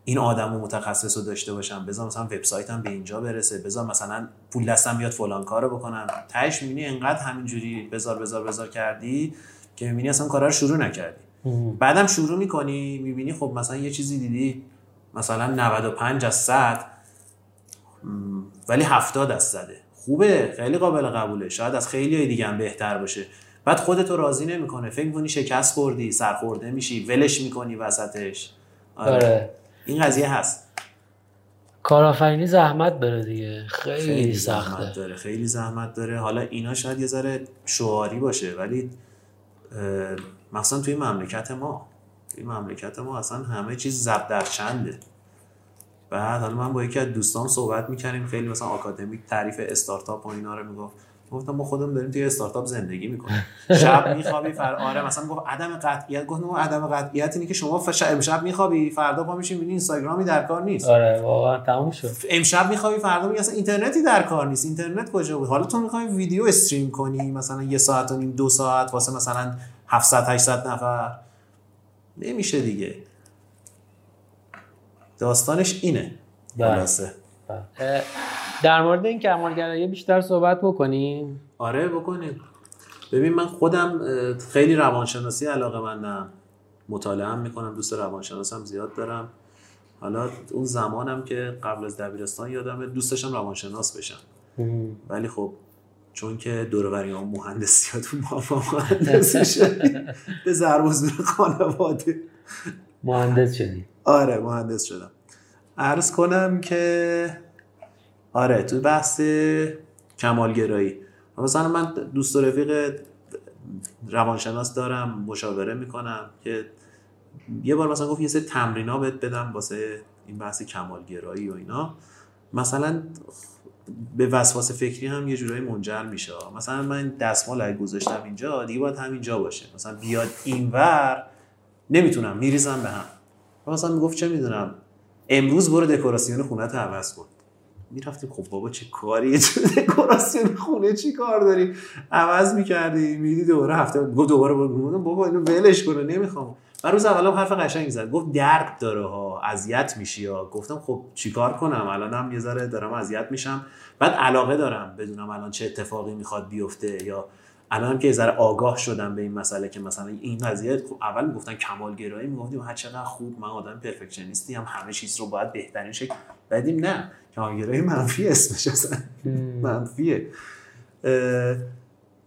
این آدم و متخصص رو داشته باشم. بذار مثلا وبسایتم به اینجا برسه. بذار مثلا پول دستم بیاد فلان کارو بکنم. تهش می‌بینی انقدر همینجوری بذار بذار بذار کردی. که می‌بینی اصلا کارا رو شروع نکردی. بعدم شروع می‌کنی می‌بینی خب مثلا یه چیزی دیدی مثلا 95 از 100 م، ولی 70 از صده خوبه خیلی قابل قبوله. شاید از خیلی دیگه هم بهتر باشه. بعد خودتو راضی نمی‌کنه. فکر کنی شکست خوردی سرخورده میشی ولش می‌کنی وسطش. آره. آره. این قضیه هست. کارآفرینی زحمت داره دیگه. خیلی, سخته. زحمت داره خیلی زحمت داره. حالا اینا شاید یه ذره شعاری باشه ولی مثلا توی مملکت ما توی مملکت ما اصلا همه چیز ضرب در چنده. بعد حالا من با یکی از دوستام صحبت می‌کردیم خیلی مثلا آکادمیک تعریف استارتاپ و اینا رو می‌گفت. گفتم ما خودمون داریم توی استارتاپ زندگی می‌کنیم. شب میخوابی فر آره مثلا گفت عدم قطعیت گفتم عدم قطعیت اینه که شما فش... امشب میخوابی فردا پا میشی می‌بینی اینستاگرامی در کار نیست. آره واقعا تموم شد. امشب میخوابی فردا میگی اصلا اینترنتی در کار نیست. اینترنت کجا بود؟ حالا تو می‌خوای ویدیو استریم کنی مثلا یه ساعت و نیم دو ساعت واسه مثلا 700 800 نفر. نمیشه دیگه. داستانش اینه. بله. خلاصه. در مورد این کمالگرایی بیشتر صحبت بکنیم. آره بکنیم. ببین من خودم خیلی روانشناسی علاقه مندم. مطالعه هم می‌کنم دوست روانشناسم زیاد دارم. حالا اون زمانم که قبل از دبیرستان یادمه دوست داشتم روانشناس بشم. ولی خب چون که دوروری ها مهندسیاتون ما مهندسی شدیم به زور خانواده. مهندس شدی آره مهندس شدم. عرض کنم که آره تو بحث کمالگرایی. مثلا من دوست و رفیق روانشناس دارم مشاوره می‌کنم که یه بار مثلا گفت یه سری تمرینا بهت بدم واسه این بحث کمالگرایی و اینا. مثلا به وسواس فکری هم یه جورایی منجر میشه. مثلا من دستمال اگه گذاشتم اینجا دیگه باید همینجا باشه. مثلا بیاد اینور نمی‌تونم میریزم به هم. مثلا می‌گفت چه می‌دونم امروز برو دکوراسیون خونه رو عوض کن. می‌رفتیم. خب بابا چه کاری؟ [LAUGHS] دکوراسیون خونه چی کار داری؟ عوض می‌کردی. میدی دوباره هفته گفت دوباره بابا اینو ولش کنه. نمی‌خوام. و روز اول حرف قشنگ زد. گفت درد داره ها. اذیت میشی ها. گفتم خب چیکار کنم؟ الانم یه ذره دارم اذیت میشم. بعد علاقه دارم. بدونم الان چه اتفاقی می‌خواد بیفته یا الان که ذره آگاه شدم به این مسئله که مثلا این قضیه. خب اول می‌گفتن کمالگرایی. می‌گفتیم هر چقدر خوب. من آدم پرفکشنیستی. هم همه چیز رو باید بهترین شکل. بدیم نه. کمالگرایی منفی اسمش اصلا. منفیه.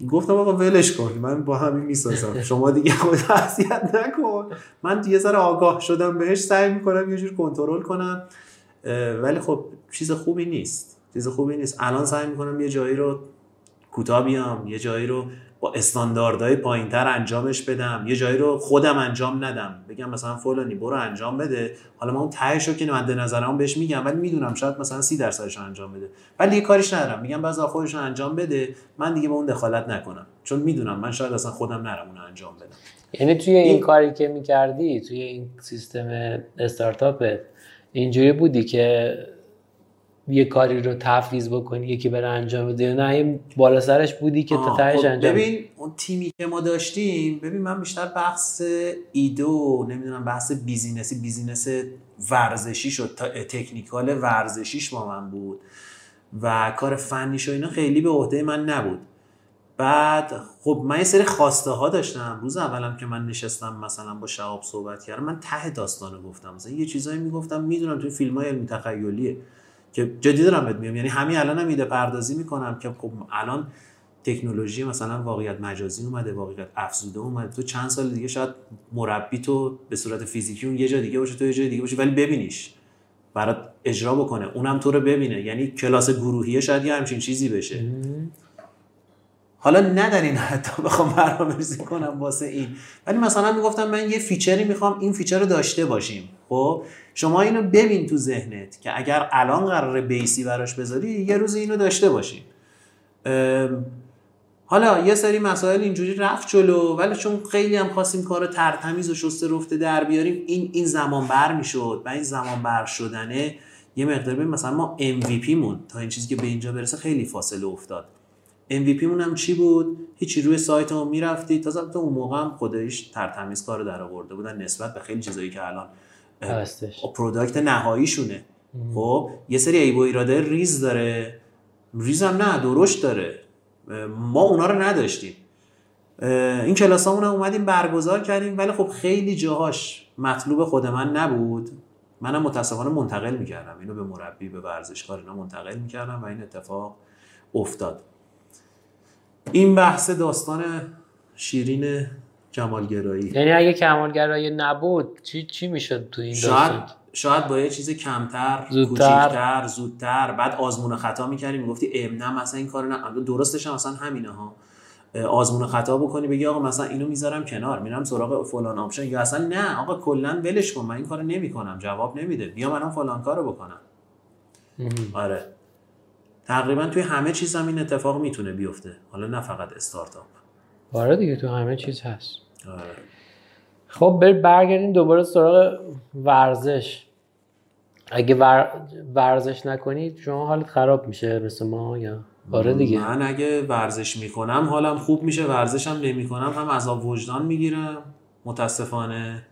گفتم آقا ولش کن. من با همین می‌سازم. شما دیگه خود اذیت نکن. من یه ذره آگاه شدم بهش سعی می‌کنم یه جور کنترل کنم. ولی خب چیز خوبی نیست. چیز خوبی نیست. الان سعی می‌کنم یه جایی رو کوتاه بیام یه جایی رو با استانداردهای پایینتر انجامش بدم. یه جایی رو خودم انجام ندم. بگم مثلا فلانی برو انجام بده. حالا من اون تهش رو که مد نظرم بهش میگم ولی می‌دونم شاید مثلا سی درصدش انجام بده. ولی دیگه کاریش ندارم. میگم بعضا خودش رو انجام بده من دیگه به اون دخالت نکنم. چون می‌دونم من شاید اصلا خودم نرم اون انجام بدم. یعنی توی این, این کاری که می‌کردی توی این سیستم استارتاپت اینجوری بودی که یه کاری رو تفویض بکنی یکی بره انجام بده. نه این بالا سرش بودی که تا تهش خب انجام ببین اون تیمی که ما داشتیم ببین من بیشتر بحث ایدو نمی‌دونم بحث بیزینسی بیزینس ورزشی شد. تکنیکال ورزشیش با من بود و کار فنیش و اینا خیلی به عهده من نبود. بعد خب من یه سری خواسته ها داشتم. روز اولم که من نشستم مثلا با شهاب صحبت کردم من ته داستانو گفتم. مثلا یه چیزایی می‌گفتم می‌دونم توی فیلم های علمی تخیلیه. که جدی دارم بهت یعنی همین الان هم ایده پردازی می‌کنم که خب الان تکنولوژی مثلا واقعیت مجازی اومده واقعیت افزوده اومده. تو چند سال دیگه شاید مربی تو به صورت فیزیکی اون یه جا دیگه باشه تو یه جای دیگه باشه ولی ببینیش. برات اجرا بکنه. اونم تو رو ببینه. یعنی کلاس گروهیه شاید یه همچین چیزی بشه. حالا نه در این حتی بخوام برنامه‌ریزی کنم واسه این. ولی مثلا می‌گفتم من یه feature ی می‌خوام این feature رو داشته باشیم. خب؟ شما اینو ببین تو ذهنت که اگر الان قراره baseی براش بذاری یه روز اینو داشته باشیم. حالا یه سری مسائل اینجوری رفت جلو ولی چون خیلی هم خواستیم کار تر تمیز و شسته رفته در بیاریم این این زمان‌بر می‌شد و این زمان‌بر شدنه یه مقدار مثلا ما MVP مون تا این چیزی که به اینجا برسه خیلی فاصله افتاد. MVP مون هم چی بود؟ هیچی روی سایت هم می‌رفتی تا تو اون موقع هم خودش تر تمیز کار در آورده بودن نسبت به خیلی چیزایی که الان product نهاییشونه. خب یه سری عیب و ایراده ریز داره. ریز هم نه درشت داره. ما اونا رو نداشتیم. این کلاس هم اومدیم برگزار کردیم. ولی خب خیلی جاهاش مطلوب خود من نبود. منم متاسفانه منتقل می‌کردم. اینو به مربی به ورزشکار اینا منتقل می‌کردم و این اتفاق افتاد. این بحث داستان شیرین کمالگرایی. یعنی اگه کمالگرایی نبود چی چی می‌شد تو این شاید شاید با یه چیز کمتر کوچیکتر زودتر. بعد آزمون خطا می‌کردی می‌گفتی ام نه مثلا این کارو نه درستش هم مثلا همینه ها آزمون خطا بکنی بگی آقا مثلا اینو می‌ذارم کنار میرم سراغ فلان option. یا اصلا نه آقا کلا ولش کن من این کارو نمی‌کنم جواب نمیده. بیا منم فلان کارو بکنم. آره. تقریبا توی همه چیز هم این اتفاق می‌تونه بیفته. حالا نه فقط استارتاپ. آره دیگه تو همه چیز هست. آره. خب بر برگردیم دوباره سراغ ورزش. اگه ور... ورزش نکنید شما حالت خراب میشه مثل ما یا؟ آره دیگه. من اگه ورزش می‌کنم حالم خوب میشه ورزشم نمی‌کنم هم عذاب وجدان می‌گیرم. متاسفانه.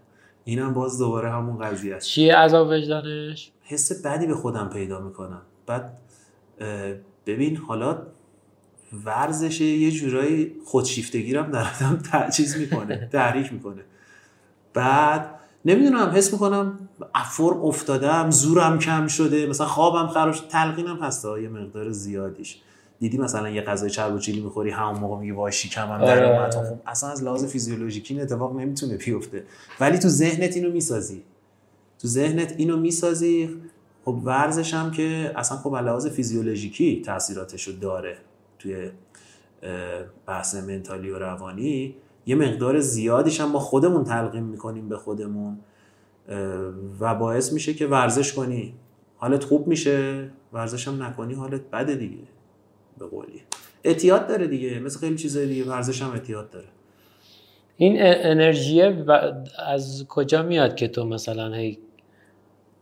اینم باز دوباره همون قضیه است. چیه عذاب وجدانش؟ حس بدی به خودم پیدا می‌کنم. بعد ببین حالا ورزش یه جورایی خودشیفتگیرم در آدم [LAUGHS] تجهیز می‌کنه تحریک می‌کنه. بعد نمی‌دونم حس می‌کنم فرم افتادم زورم کم شده مثلا خوابم خراب شد تلقینم هست یه مقدار زیادیش. دیدی مثلا یه غذای چرب و چیلی می‌خوری همون موقع میگی وای شکمم در آره. اومد. خب اصلا از لحاظ فیزیولوژیکی این اتفاق نمی‌تونه بیفته. ولی تو ذهنت اینو می‌سازی. تو ذهنت اینو می‌سازی خب ورزش هم که اصلا خب لحاظ فیزیولوژیکی تاثیراتشو داره توی بحث منتالی و روانی. یه مقدار زیادیش هم ما خودمون تلقیم می‌کنیم به خودمون و باعث میشه که ورزش کنی. حالت خوب میشه ورزش هم نکنی حالت بده دیگه به قولی. اعتیاد داره دیگه مثل خیلی چیزای دیگه ورزش هم اعتیاد داره. این ا- انرژیه و- از کجا میاد که تو مثلا هی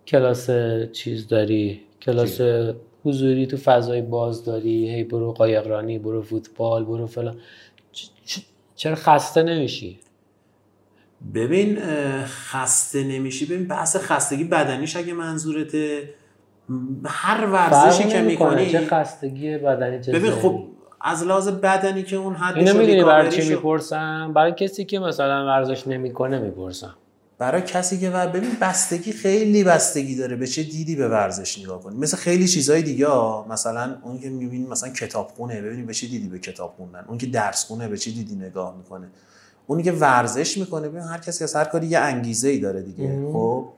کلاس چیز داری؟ کلاس حضوری تو فضای باز داری؟ هی برو قایقرانی برو فوتبال برو فلان. چرا خسته نمیشی؟ ببین خسته نمیشی. ببین بحث خستگی بدنیش اگه منظورته م، هر ورزشی که می‌کنی چه خستگی بدنی چه ببین. خب از لحاظ بدنی که اون حدش اینو رو می‌دونی برای چی می‌پرسم؟ برای کسی که مثلا ورزش نمی‌کنه می‌پرسم. برای کسی که ور... ببین بستگی خیلی بستگی داره به چه دیدی به ورزش نگاه کنی. مثل خیلی چیزهای دیگه. مثلا اون که می‌بینی مثلا کتابخونه ببینی به چه دیدی به کتاب خوندن. اون که درس خونه به چه دیدی نگاه می‌کنه. اونی که ورزش می‌کنه ببین هر کسی از هر کاری یه انگیزه ای داره دیگه. خب؟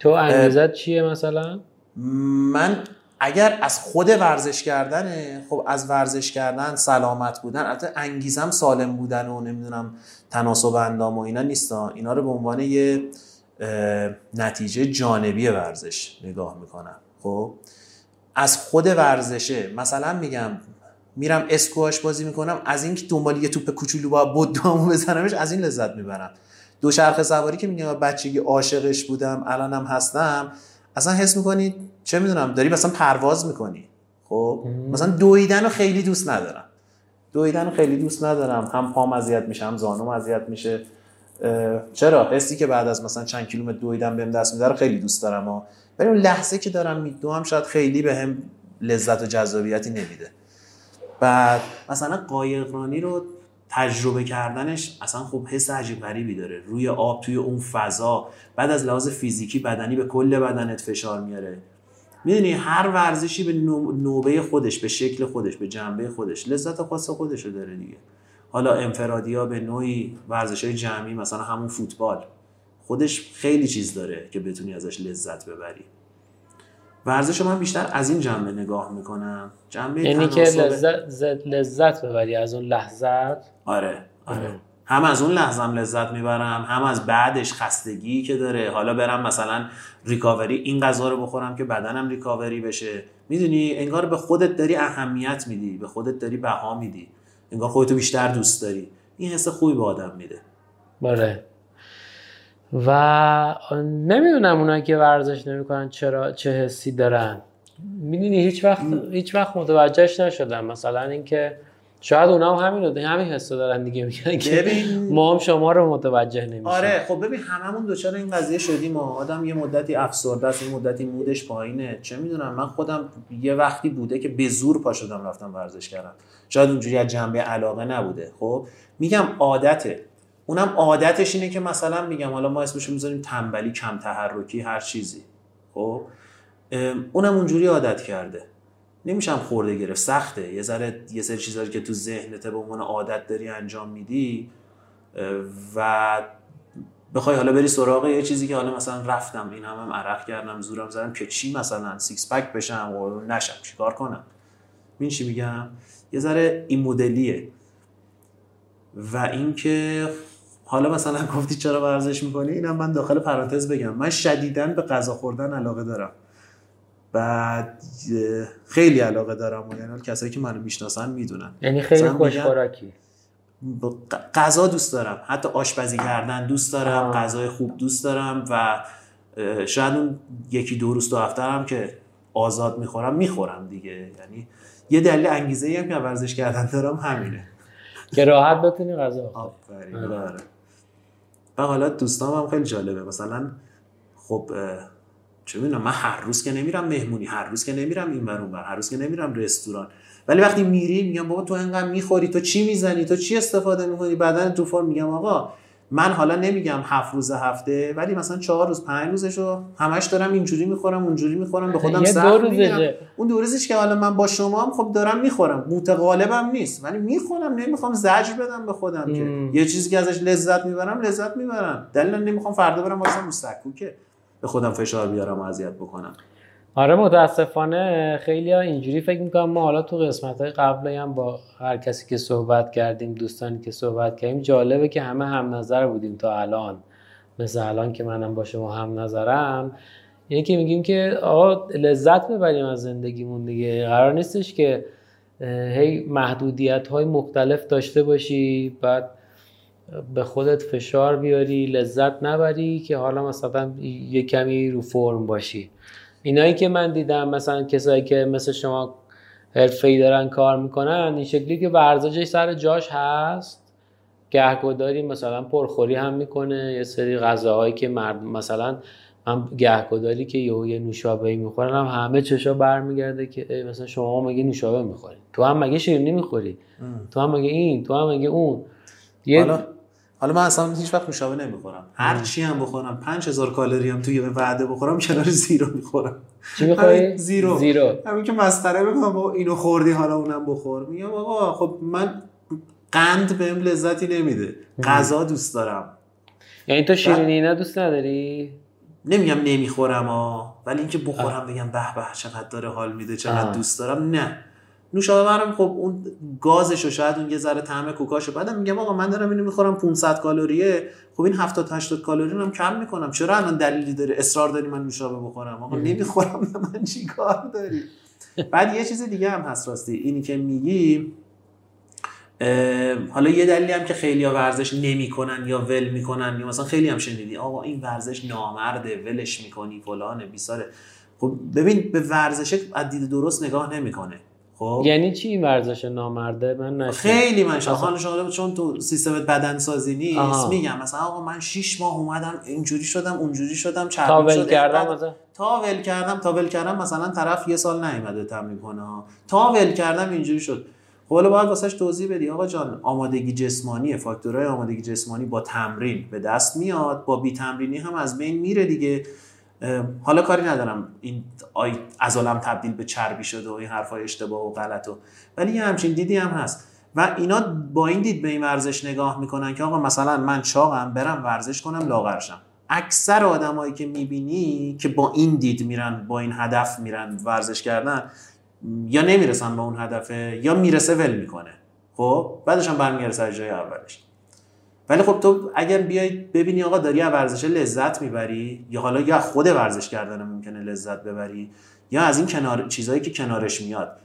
تو انگیزت چیه مثلا؟ من اگر از خود ورزش کردنه خب از ورزش کردن سلامت بودن البته انگیزم سالم بودن و نمی‌دونم تناسب اندام و اینا نیستا اینا رو به عنوان یه نتیجه جانبی ورزش نگاه می‌کنم. خب؟ از خود ورزشه مثلا میگم میرم اسکواش بازی می‌کنم از این که دنبال یه توپ کوچولو با بدوامو بزنمش از این لذت می‌برم. دوچرخه سواری که میگم بچگی عاشقش بودم الانم هستم اصلا حس می‌کنی چه می‌دونم داری مثلا پرواز می‌کنی. خب؟ مثلا دویدن رو خیلی دوست ندارم. دویدن رو خیلی دوست ندارم. هم پام اذیت میشه هم زانوم اذیت میشه. چرا؟ حسی که بعد از مثلا چند کیلومتر دویدن بهم دست میده رو خیلی دوست دارم ها. ولی اون لحظه که دارم میدوام شاید خیلی بهم لذت و جذابیتی نمیده. بعد مثلا قایقرانی رو تجربه کردنش اصلا خب حس عجیب غریبی داره. روی آب توی اون فضا بعد از لحاظ فیزیکی بدنی به کل بدنت فشار میاره. می‌دونی هر ورزشی به نو- نوبه خودش به شکل خودش به جنبه خودش لذت خاص خودش رو داره دیگه. حالا انفرادی ها به نوعی ورزش های جمعی مثلا همون فوتبال خودش خیلی چیز داره که بتونی ازش لذت ببری. ورزش من بیشتر از این جنبه نگاه می‌کنم. جنبه یعنی که لذت, لذت ببری از اون لحظت؟ آره آره. هم از اون لحظم لذت می‌برم هم از بعدش خستگی که داره. حالا برم مثلا ریکاوری این غذا رو بخورم که بدنم ریکاوری بشه. می‌دونی؟ انگار به خودت داری اهمیت میدی به خودت داری بها میدی. انگار خودتو بیشتر دوست داری. این حس خوبی به آدم میده. بله و نمی‌دونم اونایی که ورزش نمی‌کنن چرا چه حسی دارن. می‌دونی هیچ وقت هیچ وقت متوجهش نشدم. مثلا اینکه شاید اونا هم همین رو همین حس دارن دیگه. میگن که ما هم شما رو متوجه نمیشیم. آره خب ببین هممون دچار این قضیه شدیم ما آدم یه مدتی افسرده است یه مدتی مودش پایینه. چه می‌دونم من خودم یه وقتی بوده که به زور پا شدم رفتم ورزش کردم. شاید اونجوری از جنبه علاقه نبوده. خب میگم عادته. اونم عادتش اینه که مثلا میگم حالا ما اسمشو می‌ذاریم تنبلی کم تحرکی هر چیزی. خب؟ اونم اونجوری عادت کرده. نمیشم خورده گرفت سخته. یه ذره یه سری چیزایی که تو ذهنت به عنوان عادت داری انجام میدی و بخوای حالا بری سراغ یه چیزی که حالا مثلا رفتم این هم, هم عرق کردم زورم زدم که چی مثلا سیکس پک بشم و نشم چیکار کنم؟ این چی میگم؟ یه ذره این مدلیه. و اینکه حالا مثلا [LAUGHS] گفتی چرا ورزش می‌کنی؟ اینم من داخل پرانتز بگم. من شدیداً به غذا خوردن علاقه دارم. بعد خیلی علاقه دارم و یعنی کسایی که منو می‌شناسن می‌دونن. یعنی خیلی خوشخوراکی. غذا دوست دارم. حتی آشپزی کردن دوست دارم غذای خوب دوست دارم و شاید اون یکی دو روز دو هفته هم که آزاد می‌خورم می‌خورم دیگه. یعنی یه دلیل انگیزه ای هم که ورزش کردن دارم همینه. که راحت بتونی غذا آفرین. و حالا دوستام هم خیلی جالبه. مثلا خب چه می‌دونم من هر روز که نمیرم مهمونی هر روز که نمیرم این بر هر روز که نمیرم رستوران. ولی وقتی میری میگم بابا تو انقدر می‌خوری تو چی می‌زنی؟ تو چی استفاده می‌کنی؟ بدن تو فرم میگم آقا من حالا نمیگم هفت روز هفته ولی مثلا چهار روز پنج روزشو همش دارم اینجوری می‌خورم اونجوری می‌خورم به خودم سخت اون دو روزش که حالا من با شما هم خب دارم می‌خورم. متقالبم نیست ولی می‌خورم نمی‌خوام زجر بدم به خودم که یه چیزی که ازش لذت می‌برم لذت می‌برم. دلیل نمی‌خوام فردا برم واسه مستکو که به خودم فشار بیارم و اذیت بکنم. آره متاسفانه خیلی ها اینجوری فکر می‌کنم ما حالا تو قسمت های قبل هم با هر کسی که صحبت کردیم دوستانی که صحبت کردیم جالبه که همه هم نظر بودیم تا الان. مثل الان که منم با شما هم نظرم. که میگیم که آقا لذت ببریم از زندگیمون دیگه. قرار نیستش که هی محدودیت های مختلف داشته باشی بعد به خودت فشار بیاری لذت نبری که حالا مثلا یه کمی رو فرم باشی. اینایی که من دیدم مثلا کسایی که مثل شما حرفه‌ای دارن کار می‌کنن این شکلی که ورزشش سر جاش هست گهگداری مثلا پرخوری هم می‌کنه یه سری غذاهایی که مرد مثلا من گهگداری که یه یه نوشابه می‌خورن هم همه چشا برمیگرده که مثلا شما مگه نوشابه می‌خوری؟ تو هم مگه شیرینی می‌خوری؟ تو هم مگه این تو هم مگه اون؟ یه حالا من اصلا هیچ وقت نوشابه نمی‌خورم. هر چی هم بخورم 5000 کالری هم توی وعده بخورم کنار زیرو می‌خورم. چی می‌خوری؟ زیرو. زیرو. همین که مسخره می‌کنم اینو خوردی حالا اونم بخور. میگم آقا خب من قند بهم لذتی نمیده. غذا دوست دارم. یعنی تو شیرینی اینا دوست نداری؟ نمیگم نمی‌خورم ها ولی اینکه بخورم بگم به به چقدر داره حال میده چقدر دوست دارم نه. نوشابه خب اون گازش و شاید اون یه ذره طعم کوکاشو بعدم میگم آقا من دارم اینو می‌خورم 500 کالریه. خب این 70 80 کالری هم کم می‌کنم. چرا الان دلیلی داره؟ اصرار داری من نوشابه بخورم؟ آقا نمی‌خورم من چیکار داری؟ بعد یه چیز دیگه هم هست راستی اینی که میگی حالا یه دلیلی هم که خیلی ها ورزش نمی‌کنن یا ول می‌کنن یا مثلا خیلی هم شنیدی آقا این ورزش نامرده ولش می‌کنی فلانه بیساره. خب ببین به ورزش از دید درست نگاه نمی‌کنه. خب. یعنی چی این ورزش نامرده؟ من نشد. خیلی من خانه شما چون تو سیستم بدن سازی نیست میگم. مثلا آقا من 6 ماه اومدم اینجوری شدم اونجوری شدم چربی شدم کردم تا ول کردم تا ول کردم مثلا طرف یه سال نیومده تمرین کنه. تا ول کردم اینجوری شد. خب حالا باید واسش توضیح بدی. آقا جان آمادگی جسمانی فاکتورهای آمادگی جسمانی با تمرین به دست میاد. با بی تمرینی هم از بین میره دیگه. حالا کاری ندارم این عضلم تبدیل به چربی شده و این حرفای اشتباه و غلط و ولی یه همچین دیدی هم هست. و اینا با این دید به این ورزش نگاه می‌کنن که آقا مثلا من چاقم برم ورزش کنم لاغرشم. اکثر آدمایی که می‌بینی که با این دید میرن با این هدف میرن ورزش کردن یا نمی‌رسن به اون هدفه یا می‌رسه ول می‌کنه. خب؟ بعدش هم برمیگرده سر جای اولش. ولی خب تو اگر بیای ببینی آقا داری از ورزش لذت می‌بری یا حالا یا خود ورزش کردن ممکنه لذت ببری یا از این کنار چیزهایی که کنارش میاد.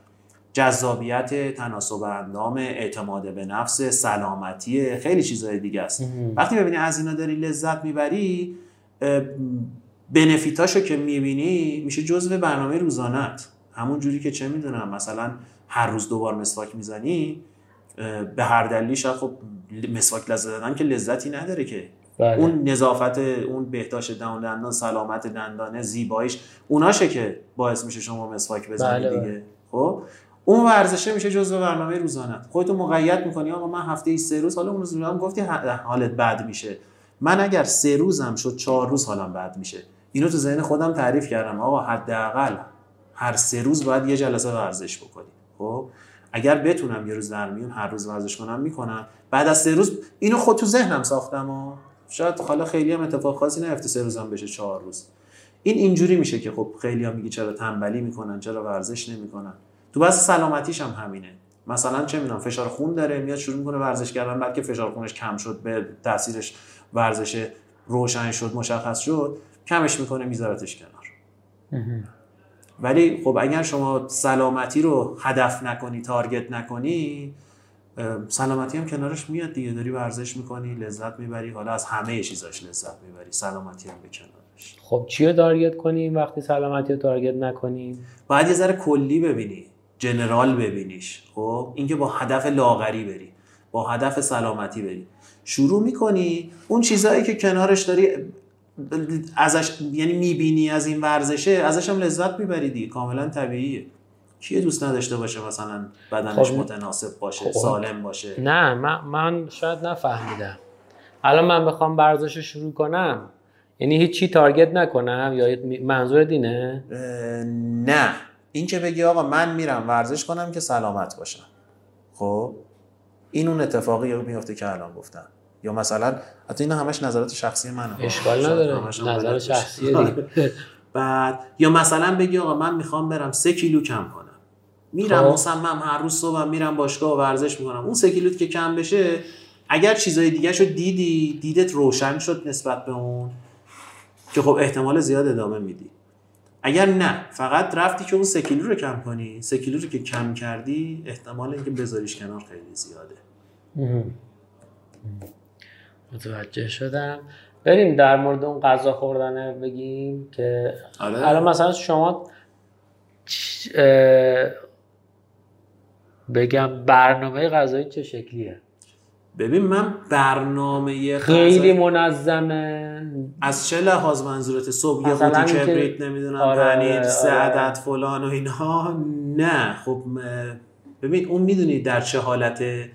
جذابیت تناسب اندام اعتماد به نفس سلامتی خیلی چیزهای دیگه است. وقتی ببینی از اینا داری لذت می‌بری بنفیتاشو که می‌بینی میشه جزء برنامه روزانت همون جوری که چه می‌دونم مثلا هر روز دوبار مسواک می‌زنی به هر دلیلی شاید خب مسواک لذت دادن که لذتی نداره که. بله. اون نظافت اون بهداشت دندان دندان سلامت دندانه زیباییش اوناشه که باعث میشه شما مسواک بزنید بله دیگه. خب؟ اون ورزشه میشه جزء برنامه روزانه. خودتو مقید می‌کنی آقا من هفته ای سه روز حالا اون روز هم گفتی حالت بد میشه. من اگر سه روزم شد چهار روز حالم بد میشه. اینو تو ذهن خودم تعریف کردم. آقا حداقل هر سه روز باید یه جلسه ورزش بکنی. خب؟ اگر بتونم یه روز در میون هر روز ورزش کنم می‌کنم. بعد از سه روز اینو خود تو ذهنم ساختم و شاید حالا خیلی هم اتفاق خاصی نیفته سه روزم بشه چهار روز. این اینجوری میشه که خب خیلی هم میگه چرا تنبلی می‌کنن چرا ورزش نمی‌کنن. تو بس سلامتیش هم همینه. مثلا چه می‌دونم فشار خون داره میاد شروع می‌کنه ورزش کردن بعد که فشار خونش کم شد به تاثیرش ورزش روشن شد مشخص شد کمش می‌کنه میذارتش کنار. ولی خب اگر شما سلامتی رو هدف نکنی تارگت نکنی سلامتی هم کنارش میاد دیگه. داری ورزش می‌کنی لذت می‌بری. حالا از همه چیزاش لذت می‌بری. سلامتی هم به کنارش. خب چی رو تارگت کنیم وقتی سلامتی رو تارگت نکنیم باید یه ذره کلی ببینی. جنرال ببینیش. خب اینکه با هدف لاغری بری. با هدف سلامتی بری. شروع می‌کنی اون چیزهایی که کنارش داری ازش یعنی می‌بینی از این ورزشه ازش هم لذت می‌بری دیگه. کاملا طبیعیه. کیه دوست نداشته باشه مثلا بدنش خب متناسب باشه خب. سالم باشه؟ نه من, من شاید نفهمیدم. الان من بخوام ورزش رو شروع کنم یعنی هیچی تارگت نکنم یا منظور دینه نه. این که بگی آقا من میرم ورزش کنم که سلامت باشم. خب؟ این اون اتفاقی میفته که الان گفتم. یا مثلا حتی اینا همش نظرات شخصی منه. اشکال نداره. نظر شخصی [LAUGHS] بعد یا مثلا بگی آقا من می‌خوام برم سه کیلو کم کنم. میرم خب. مصمم هر روز صبح میرم باشگاه و ورزش می‌کنم. اون سه کیلوت که کم بشه اگر چیزای دیگه شو دیدی دیدت روشن شد نسبت به اون که خب احتمال زیاد ادامه میدی. اگر نه فقط رفتی که اون سه کیلو رو کم کنی. سه کیلو رو که کم کردی احتمال اینکه بذاریش کنار خیلی زیاده. متوجه شدم. بریم در مورد اون غذا خوردن بگیم که آره. الان مثلا شما بگم برنامه غذایی چه شکلیه؟ ببین من برنامه خیلی منظمه. از چه لحاظ منظورت؟ صبح یه قوطی کبریت نمی‌دونم آره پنیر آره. عدد فلان و اینها نه خب ببین اون می‌دونی در چه حالته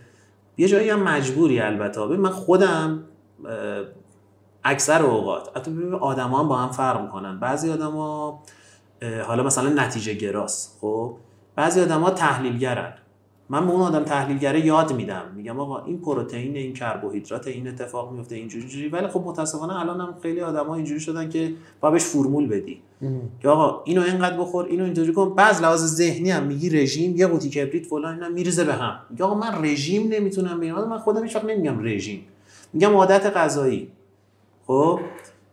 یه جایی هم مجبوری البته. من خودم اکثر اوقات حتی ببین آدم هم با هم فرق می‌کنن. بعضی آدما حالا مثلا نتیجه گراس خب؟ بعضی آدما تحلیلگرن. من به اون آدم تحلیلگره یاد میدم. میگم آقا این پروتئین این کربوهیدرات این اتفاق میفته اینجوری جوری ولی خب متاسفانه الان هم خیلی آدما اینجوری شدن که با بهش فرمول بدی. که آقا اینو اینقدر بخور اینو اینجوری کن. بعض لحاظ ذهنی هم میگی رژیم یه قوطی کبریت فلان اینا میریزه به هم. میگه آقا من رژیم نمی‌تونم بگم. من خودم هیچ وقت نمیگم رژیم. میگم عادت غذایی. خب؟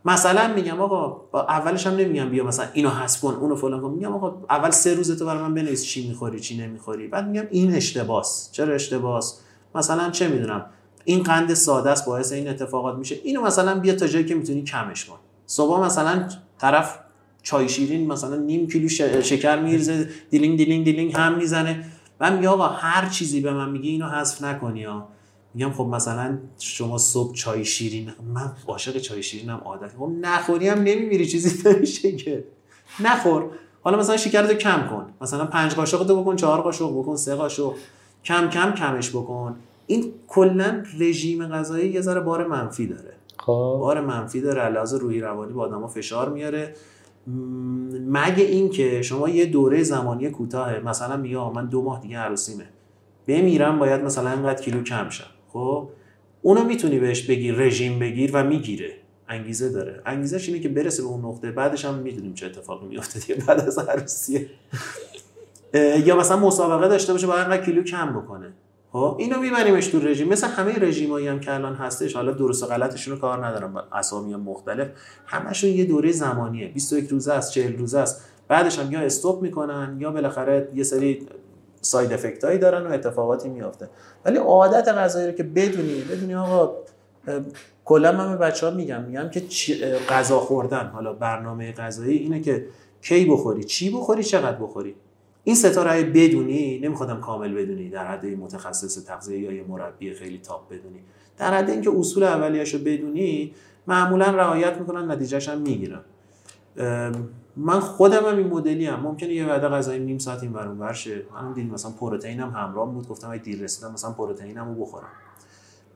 مثلا میگم آقا اولش هم نمیگم بیا مثلا اینو حذف کن اونو فلان کن. میگم آقا اول سه روز تو برای من بنویس چی می‌خوری چی نمی‌خوری. بعد میگم این اشتباس. چرا اشتباس؟ مثلا چه می‌دونم این قند ساده است باعث این اتفاقات میشه. اینو مثلا بیا تا جایی که می‌تونی کمش کن. صبح مثلا طرف چای شیرین مثلا نیم کیلو شکر میریزه دیلینگ دیلینگ دیلینگ هم می‌زنه. من میگم آقا هر چیزی به من میگه اینو حذف نکنی ها. میگم خب مثلا شما صبح چای شیرین من عاشق چای شیرینم عادت. خب نخوری هم نمیمیری چیزی نمیشه که. نخور. حالا مثلا شکرتو کم کن. مثلا پنج قاشق تو بکن چهار قاشق بکن سه قاشق. کم کم کمش بکن. این کلا رژیم غذایی یه ذره بار منفی داره. خب. بار منفی داره علاوه روحی روانی با آدما فشار میاره. مگه اینکه شما یه دوره زمانی کوتاه مثلا میگه من دو ماه دیگه عروسیمه. بمیرم باید مثلا اینقدر کیلو کم شم. خب اونو می‌تونی بهش بگی رژیم بگیر و می‌گیره. انگیزه داره. انگیزش اینه که برسه به اون نقطه. بعدش هم می‌دونیم چه اتفاقی میفته دیگه بعد از عروسیه یا مثلا مسابقه داشته باشه باید انقدر کیلو کم بکنه. خب اینو میبریمش تو رژیم. مثل همه رژیمایی هم که الان هستش حالا درست و غلطشون کار ندارم. اسامی مختلف. همشون یه دوره زمانیه. 21 روزه است 40 روزه است. بعدش هم یا استوب می‌کنن یا بالاخره یه سری ساید افکت هایی دارن و اتفاقاتی میافته. ولی عادت غذایی رو که بدونی بدونی آقا کلا من به بچه ها میگم میگم که غذا خوردن. حالا برنامه غذایی اینه که کی بخوری چی بخوری چقدر بخوری. این ستاره بدونی نمیخوادم کامل بدونی. در حد متخصص تغذیه یا مربی خیلی تاپ بدونی. در حد اینکه اصول اولیه‌اشو بدونی معمولا رعایت می‌کنن نتیجهش هم می‌گیرن من خودم هم این مدلی هم ممکنه یه وعده غذایی نیم ساعت این برون ورشه من دید مثلا پروتئینم همراه بود. گفتم اگه دیر رسیدم مثلا پروتئینم رو بخورم.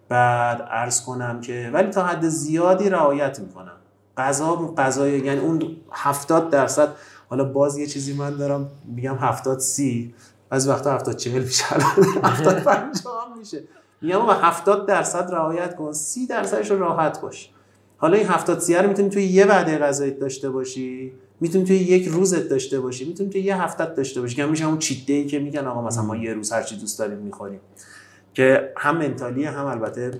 بعد عرض کنم که ولی تا حد زیادی رعایت می‌کنم. غذا غذای یعنی اون 70 درصد. حالا باز یه چیزی من دارم میگم 70 سی. از وقتا 70 40 میشه. 70 50 میشه. میگم آقا 70 درصد رعایت کن. 30 درصدش رو راحت باش. حالا این 70 سی رو می‌تونی توی یه وعده غذایی داشته باشی. می‌تونی توی یک روزت داشته باشی می‌تونی توی یه هفتت داشته باشی. که میشه اون چیت دی که میگن آقا مثلا ما یه روز هر چی دوست داریم می‌خوریم. که هم منتالی هم البته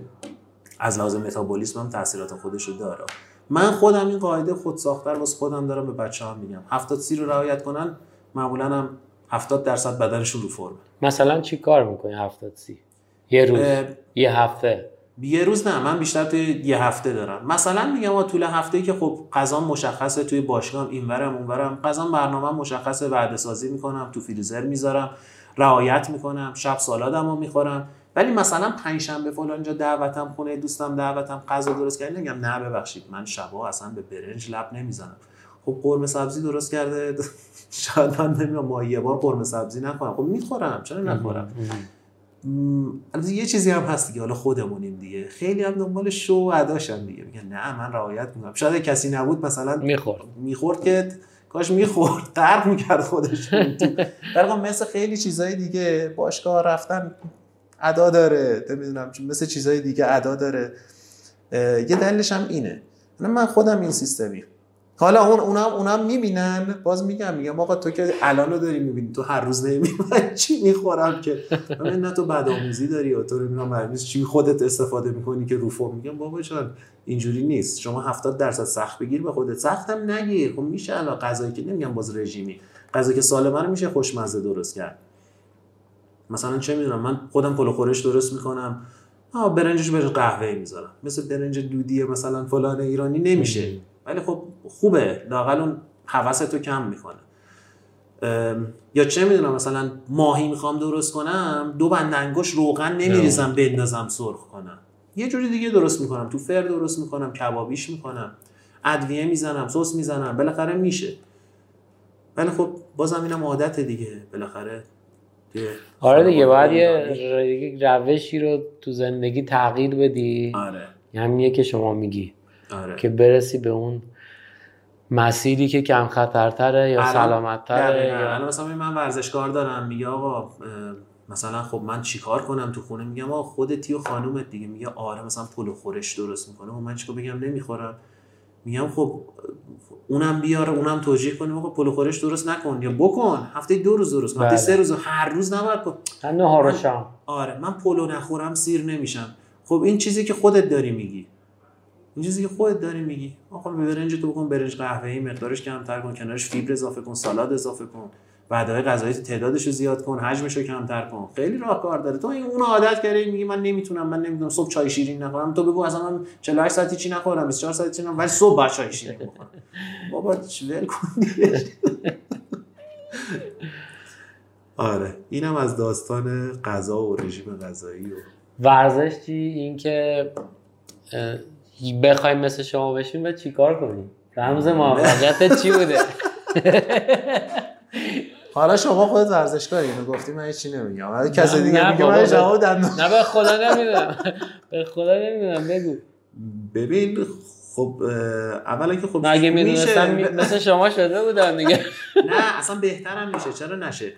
از لحاظ متابولیسم هم تاثیرات خودشو داره. من خودم این قاعده خود ساختر واسه خودم دارم به بچه هم میگم. 70 سی رو رعایت کنن معمولا هم 70 درصد بدنشون رو فرمه. مثلا چی کار می‌کنی 70 سی؟ یه روز یه هفته؟ یه روز نه من بیشتر توی یه هفته دارم. مثلا میگم طول هفته که خب قضا مشخصه توی باشگاه اینورم اونورم. قضا برنامه مشخصه وعده سازی می‌کنم تو فریزر می‌ذارم رعایت می‌کنم شب سالادم رو می‌خورم. ولی مثلا پنجشنبه فلان جا دعوتم خونه دوستم دعوتم غذا درست کردن نگم نه ببخشید من شبا اصلا به برنج لب نمی‌زنم. خب قرمه سبزی درست کرده [LAUGHS] شاید من نمی‌دونم ما یه بار قرمه سبزی نکنم خب می‌خورم چرا نخورم؟ البته یه چیزی هم هست دیگه حالا خودمونیم دیگه. خیلی هم دنبال شو و اداشن دیگه. میگن نه من رعایت می‌کنم. شاید کسی نبود مثلا می‌خورد. می‌خورد که کاش می‌خورد. غرق می‌کرد خودش. در مثل خیلی چیزهای دیگه. باشگاه رفتن ادا داره. نمی‌دونم مثل چیزهای دیگه ادا داره. یه دلیلش هم اینه. من خودم این سیستمی حالا اون اونم اونم می‌بینن. باز میگم میگم آقا تو که الان رو داری می‌بینی. تو هر روز نمی‌بینی چی می‌خورم که؟ من نه تو بدآموزی داری یا تو نمی‌دونم چی خودت استفاده می‌کنی که رو میگم بابا جان اینجوری نیست. شما 70 درصد سخت بگیر به خودت. سختم نگیر خب میشه الان غذایی که نمیگم باز رژیمی. غذایی که سالمه رو میشه خوشمزه درست کرد. مثلا چه می‌دونم من خودم پلو خورش درست می‌کنم. آه برنجش برنج قهوه می‌ذارم. مثل برنج دودی مثلا فلان ایرانی نمیشه. ولی خب خوبه لاقل اون حوست کم می‌کنه. یا چه می‌دونم مثلا ماهی می‌خوام درست کنم دو بند انگوش روغن نمیریزم بندازم سرخ کنم. یه جوری دیگه درست می‌کنم. تو فر درست می‌کنم کبابیش می‌کنم. ادویه می‌زنم سس می‌زنم. بالاخره میشه. ولی خب بازم اینم عادت دیگه. بالاخره آره دیگه باید یه روشی رو تو زندگی تغییر بدی. آره. همینیه که شما میگی. آره. که برسی به اون مسیری که کم خطرتره یا سلامتتره یا مثلا من ورزشکار دارم میگه آقا مثلا خب من چیکار کنم تو خونه؟ میگم آقا خودتی و خانومت دیگه. میگه آره مثلا پلو خورش درست می‌کنه. و من چیکار بگم؟ نمی‌خورم. میگم خب اونم بیاره اونم توجیه کنیم آقا پلو خورش درست نکن. یا بکن. هفته دو روز درست هفته بله. سه روز. هر روز نباید کن نهار شام آره من پلو نخورم سیر نمیشم. خب این چیزی که خودت داری میگی. این چیزی که خودت داری میگی. آقا برنج تو بکن برنج قهوه‌ای مقدارش کمتر کن کنارش فیبر اضافه کن سالاد اضافه کن. بعدهای غذایی تعدادش رو زیاد کن حجمش رو کمتر کن. خیلی راهکار داره. تو این اون عادت کردی میگی من نمی‌تونم من نمی‌دونم صبح چای شیرین نخورم. تو بگو اصلا من 48 ساعتی چی نخورم 24 ساعتی چی نخورم ولی صبح با چای شیرین بخورم. بابا ول کن آره اینم از داستان غذا و رژیم غذایی و ورزش چی؟ اینکه بخوایم مثل شما بشیم و چیکار کنیم؟ رمز موفقیت چی بوده؟ حالا شما خودت ورزشکاری اینو گفتی من چی نمیگم. حالا کسی دیگه میگه من جواب نه به خدا نمی‌دونم. به خدا نمی‌دونم بگو. ببین خب اولا که خب مگه می‌دونستم مثل شما شده بودم دیگه. [LAUGHS] نه اصلا بهترم میشه چرا نشه؟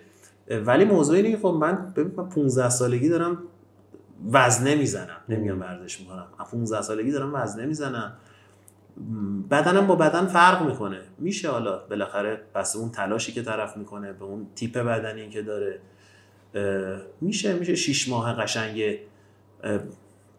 ولی موضوع اینه که خب من ببین من 15 سالگی دارم وزنه می‌زنم. نمیگم ورزش می‌کنم. 15 سالگی دارم وزنه می‌زنم. بدنم با بدن فرق می‌کنه. میشه حالا بالاخره پس اون تلاشی که طرف می‌کنه به اون تیپ بدنی که داره میشه میشه شیش ماه قشنگ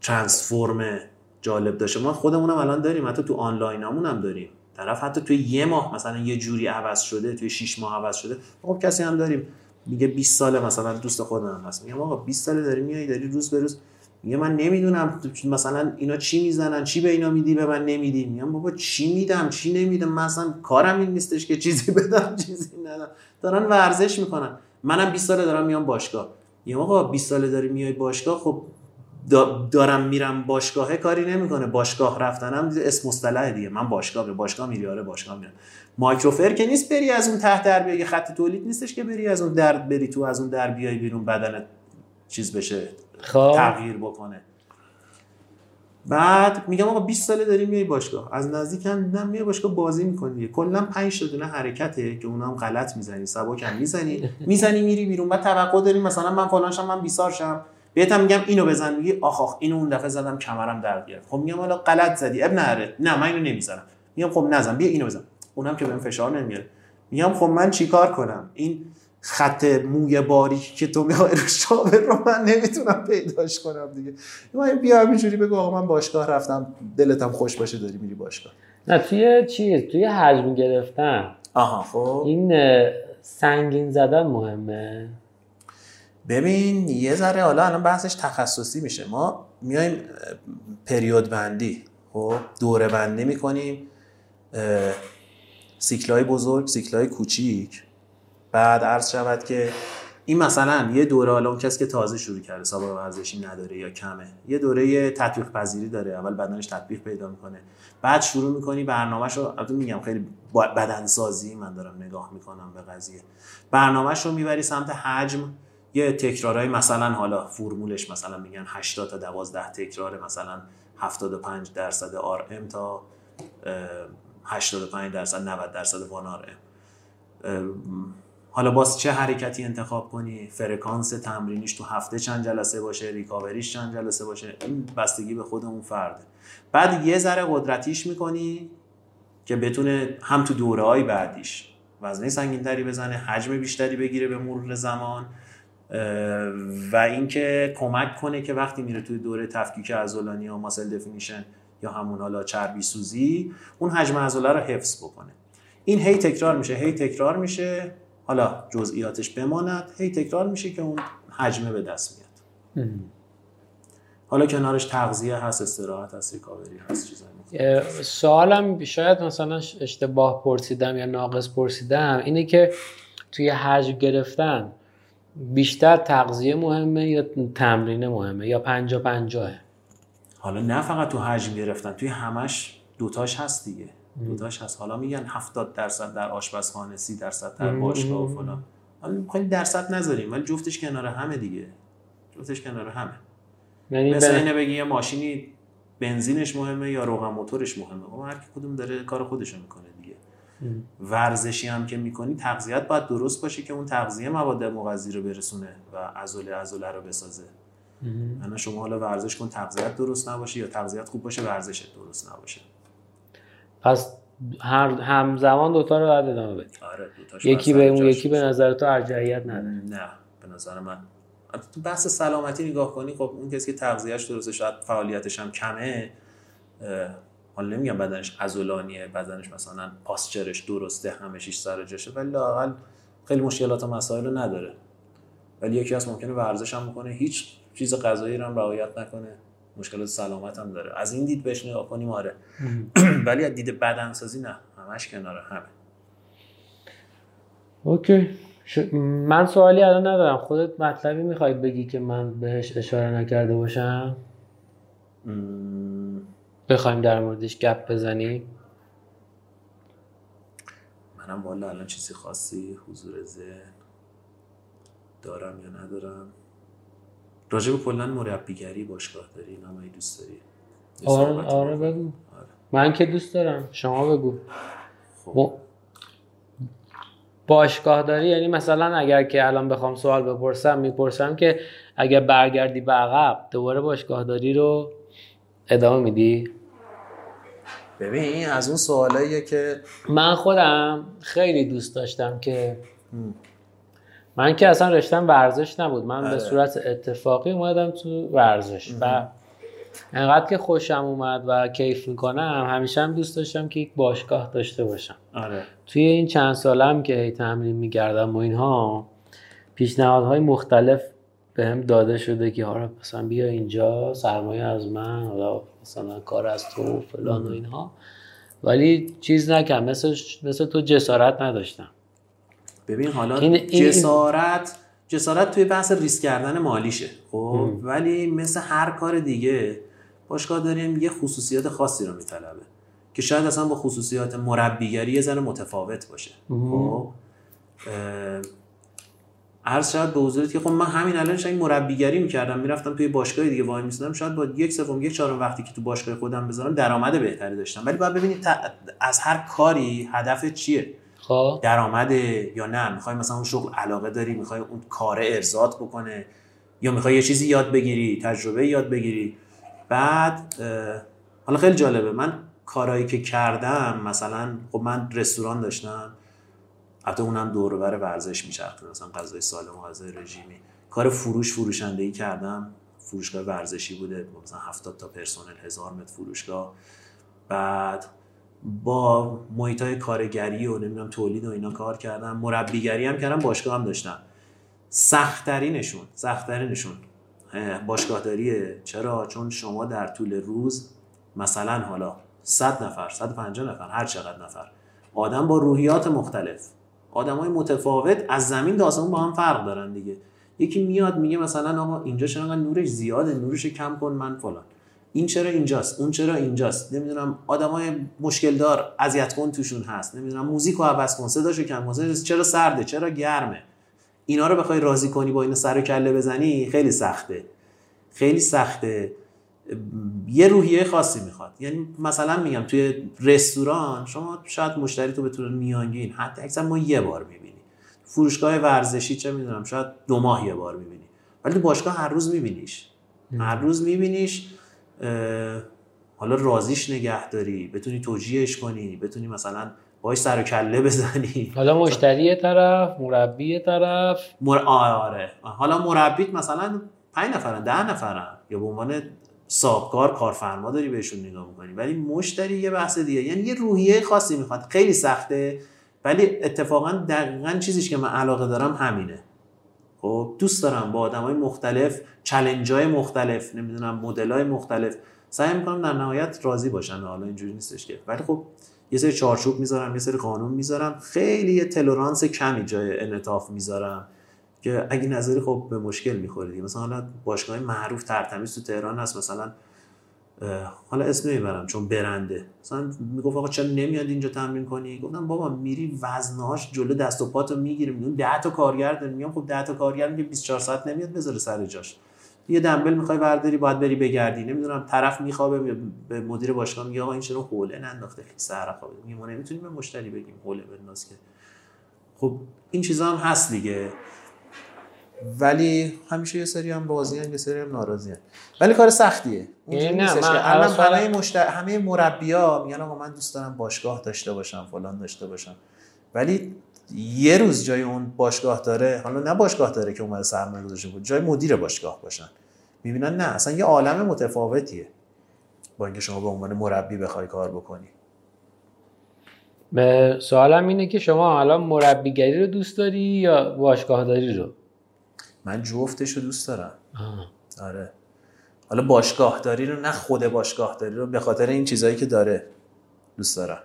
ترانسفورم جالب داشته. ما خودمونم الان داریم. حتی تو آنلاین هم داریم. طرف حتی توی یه ماه مثلا یه جوری عوض شده توی 6 ماه عوض شده خب کسی هم داریم. میگه 20 ساله مثلا دوست خودم هست. میگم آقا 20 ساله داری میای داری روز به روز. میگه من نمی‌دونم مثلا اینا چی می‌زنن چی به اینا میدی به من نمیدی. میگم بابا چی میدم چی نمیدم؟ من اصلا کارم این نیستش که چیزی بدم چیزی ندم دارن ورزش می‌کنن. منم 20 ساله دارم میام باشگاه. میگم آقا 20 ساله داری میای باشگاه؟ خب دارم میرم باشگاهه کاری نمی‌کنه. باشگاه رفتنم اسم مصطلح دیگه. من باشگاه به باشگاه میری آره باشگاه میرم. مایکروفر که نیست بری از اون تحت در بیای. خط تولید نیستش که بری از اون در بری تو از اون در بیای بیرون بدنت چیز بشه خب. تغییر بکنه. بعد میگم آقا 20 ساله داری میای باشگاه. از نزدیک هم نه میای باشگاه بازی می‌کنی. کلا 5 تا دونه حرکته که اونم غلط می‌زنی. سبک هم می‌زنی. می‌زنی میری بیرون. بعد توقع داری مثلا من فلان شم من بیسار شم بهتم میگم اینو بزن میگی آخ آخ اینو اون دفعه زدم کمرم درد گرفت خب میگم حالا غلط زدی. اب نره نه من اینو نمی‌زنم. میگم خب نزن بیا اینو بزن. اونم که بهم فشار نمیاره. میگم خب من چیکار کنم؟ این خط موی باریک که تو می‌خوای رو شاور رو من نمی‌تونم پیداش کنم دیگه. من بیا همینجوری بگو آقا من باشگاه رفتم. دلتم خوش باشه داری میری باشگاه. نه توی چیز توی حجم گرفتن. آها خب. این سنگین زدن مهمه. ببین یه ذره حالا الان بحثش تخصصی میشه. ما میایم پریود بندی. خب دوره بندی می‌کنیم سیکلای بزرگ سیکلای کوچیک. بعد عرض شود که این مثلا یه دوره حالا اون کسی که تازه شروع کرده سابقه ورزشی نداره یا کمه یه دوره تطبیق پذیری داره. اول بدنش تطبیق پیدا می‌کنه. بعد شروع می‌کنی برنامهش رو البته میگم خیلی بدنسازی من دارم نگاه می‌کنم به قضیه. برنامهش رو می‌بری سمت حجم. یه تکرارهای مثلا حالا فرمولش مثلا میگن 80 تا 12 تکرار مثلا 75 درصد آر ام تا 85 درصد 90 درصد وان آر ام. حالا باز چه حرکتی انتخاب کنی؟ فرکانس تمرینیش تو هفته چند جلسه باشه؟ ریکاوریش چند جلسه باشه؟ این بستگی به خودمون فرده. بعد یه ذره قدرتیش می‌کنی که بتونه هم تو دوره های بعدیش وزنه سنگینتری بزنه حجم بیشتری بگیره به مرور زمان. و اینکه کمک کنه که وقتی میره توی دوره تفکیک عضلانی یا ماسل دفینیشن یا همون حالا چربی سوزی اون حجم عضله رو حفظ بکنه. این هی تکرار میشه هی تکرار میشه حالا جزئیاتش بماند هی تکرار میشه که اون حجمه به دست میاد. حالا کنارش تغذیه هست استراحت هست ریکاوری هست چیزایی سوالم شاید مثلا اشتباه پرسیدم یا ناقص پرسیدم اینه که توی حجم گرفتن بیشتر تغذیه مهمه یا تمرین مهمه یا پنجا پنجاه حالا نه فقط تو حجم گرفتن توی همش دوتاش هست دیگه. دوتاش هست. حالا میگن 70 درصد در آشپزخانه 30 درصد در باشگاه و فلان. حالا خیلی درصد نذاریم ولی جفتش کنار همه دیگه. جفتش کنار همه. یعنی مثل اینه بگی یه ماشینی بنزینش مهمه یا روغن موتورش مهمه. خب هر کدوم داره کار خودشو می‌کنه. ورزشی هم که می‌کنی تغذیت باید درست باشه که اون تغذیه مواد مغذی رو برسونه و عضله عضله رو بسازه. انا شما حالا ورزش کن تغذیت درست نباشه یا تغذیت خوب باشه ورزشت درست نباشه. پس هر همزمان دوتا رو باید ادامه بدی. آره یکی به اون یکی به نظر تو ارجحیت نداره. نه به نظر من. تو بحث سلامتی نگاه کنی خب اون کسی که تغذیهش درسته شاید فعالیتش هم کمه حالا نمیگم بدنش عضلانیه بدنش مثلا پاسچرش درسته همه شیش سر جاشه ولی لاقل خیلی مشکلات و مسائل رو نداره. ولی یکی از ممکنه ورزش هم بکنه هیچ چیز غذایی رو هم رعایت نکنه مشکلات سلامت هم داره. از این دید بهش نگاه کنیم آره. [CLEARS THROAT] ولی از دید بدنسازی نه همش کناره همه. اوکی. من سوالی الان ندارم. خودت مطلبی می‌خوای بگی که من بهش اشاره نکرده باشم؟ بخوایم در موردش گپ بزنیم؟ منم والا الان چیزی خاصی حضور ذهن دارم یا ندارم؟ راجع به کلا مربیگری باشگاه داری؟ نمایی دوست داری. آره آره بگو. آره. من که دوست دارم. شما بگو. خب. باشگاه داری؟ یعنی مثلا اگر که الان بخوام سوال بپرسم می‌پرسم که اگر برگردی به عقب دوباره باشگاه داری رو ادامه میدی؟ ببین از اون سوالاییه که من خودم خیلی دوست داشتم که من که اصلا رشتم ورزش نبود من به آره. صورت اتفاقی اومدم تو ورزش و انقدر که خوشم اومد و کیف می‌کنم همیشه هم دوست داشتم که یک باشگاه داشته باشم آره. توی این چند سالم که تمرین میگردم و اینها پیشنهادهای مختلف به هم داده شده که حالا مثلا بیا اینجا سرمایه از من حالا مثلا کار از تو فلان و اینها. ولی چیز نکن مثل, مثل تو جسارت نداشتم. ببین حالا این جسارت جسارت توی بحث ریسک کردن مالیشه خب؟ ولی مثل هر کار دیگه باشگاه داریم یه خصوصیات خاصی رو میطلبه که شاید اصلا با خصوصیات مربیگری یه ذره متفاوت باشه خب؟ عرض شاید به حضورت که خب من همین الان شاید مربیگری می‌کردم می‌رفتم توی باشگاه دیگه وای میسادم شاید با یک سوم یک چهارم وقتی که تو باشگاه خودم بذارم درآمد بهتری داشتم. ولی باید ببینید از هر کاری هدف چیه؟ خب. درآمده یا نه؟ می‌خوای مثلا اون شغل علاقه داری؟ می‌خوای اون کار ارزاد بکنه؟ یا می‌خوای یه چیزی یاد بگیری تجربه یاد بگیری؟ بعد حالا خیلی جالبه. من کارهایی که کردم مثلا خب من رستوران داشتم. حتی اونم دور بر ورزش میچرخه. مثلا غذای سالم و غذای رژیمی. کار فروش فروشندهی کردم. فروشگاه ورزشی بوده. مثلا 70 تا پرسنل هزار متر فروشگاه. بعد با محیط های کارگری و نمی‌دونم تولید و اینا کار کردم. مربیگری هم کردم باشگاه هم داشتم. سختترینشون سختترینشون. باشگاهداریه. چرا؟ چون شما در طول روز مثلا حالا 100 نفر 150 نفر هر چقدر نفر. آدم با روحیات مختلف. آدمای متفاوت از زمین تا آسمون با هم فرق دارن دیگه. یکی میاد میگه مثلا آقا اینجا چرا نورش زیاده نورش کم کن من فلان. این چرا اینجاست اون چرا اینجاست. نمی‌دونم آدمای مشکل دار اذیت کن توشون هست. نمی‌دونم موزیک رو عوض کن صداشو کم کن. چرا سرده؟ چرا گرمه؟ اینا رو بخوای راضی کنی با این سر و کله بزنی؟ خیلی سخته. خیلی سخته. یه روحیه خاصی می‌خواد. یعنی مثلا میگم توی رستوران شما شاید مشتری تو به طور میانگین. حتی اکثر ما یه بار می‌بینی فروشگاه ورزشی چه می‌دونم شاید دو ماه یه بار می‌بینی. ولی تو باشگاه هر روز میبینیش. هر روز میبینیش حالا رازیش نگه داری بتونی توجیهش کنی بتونی مثلا باش سر و کله بزنی. حالا مشتری طرف مربی طرف. مر... آره. حالا مربیت مثلا پنج نفرن ده نفرن. یا به عنوان صاحبکار کارفرما داری بهشون نگاه می‌کنی. ولی مشتری یه بحث دیگه. یعنی یه روحیه خاصی می‌خواد. خیلی سخته ولی اتفاقا دقیقا چیزیش که من علاقه دارم همینه. خب دوست دارم با آدم های مختلف چلنج های مختلف نمی‌دونم مدل های مختلف سعی می‌کنم در نهایت راضی باشن حالا اینجوری نیستش که. ولی خب یه سری چارچوب می‌ذارم یه سری قانون می‌ذارم. خیلی یه تلورانس کمی جای انعطاف می‌ذارم. که اگه نظری خب به مشکل می‌خوره مثلا حالا باشگاه معروف ترتمیز تو تهران هست مثلا حالا اسم نمی‌برم چون برنده. مثلا می‌گفت آقا چرا نمیاد اینجا تمرین کنی؟ گفتم بابا میری وزنهاش جلو دست و پاتو می‌گیری میگم 10 تا کارگر داریم میگم خب 10 تا کارگر میگه 24 ساعت نمیاد بذاره سر جاش. یه دنبل می‌خوای برداری باید بری بگردی. نمی‌دونم طرف میخوابه به مدیر باشگاه میگه آقا این چرا حوله ننداخته؟ سر خوابه. میگه ما نمی‌تونیم به مشتری بگیم حوله بنداز که. خب این چیزا هم هست دیگه. ولی همیشه یه سری هم بازی هم یه سری هم ناراضی هم. ولی کار سختیه. یعنی نه من همه مشتر... همه مربیا میگن آقا من دوست دارم باشگاه داشته باشم فلان داشته باشم. ولی یه روز جای اون باشگاه داره حالا نه باشگاه داره که اومده سرمایه گذاشته بود جای مدیر باشگاه باشن. می‌بینن نه اصلا یه عالم متفاوتیه با اینکه شما به عنوان مربی بخوای کار بکنی. سوالم اینه که شما الان مربیگری رو دوست داری یا باشگاهداری رو؟ من جفتش رو دوست دارم. آره. حالا باشگاهداری رو نه خود باشگاهداری رو به خاطر این چیزهایی که داره دوست دارم.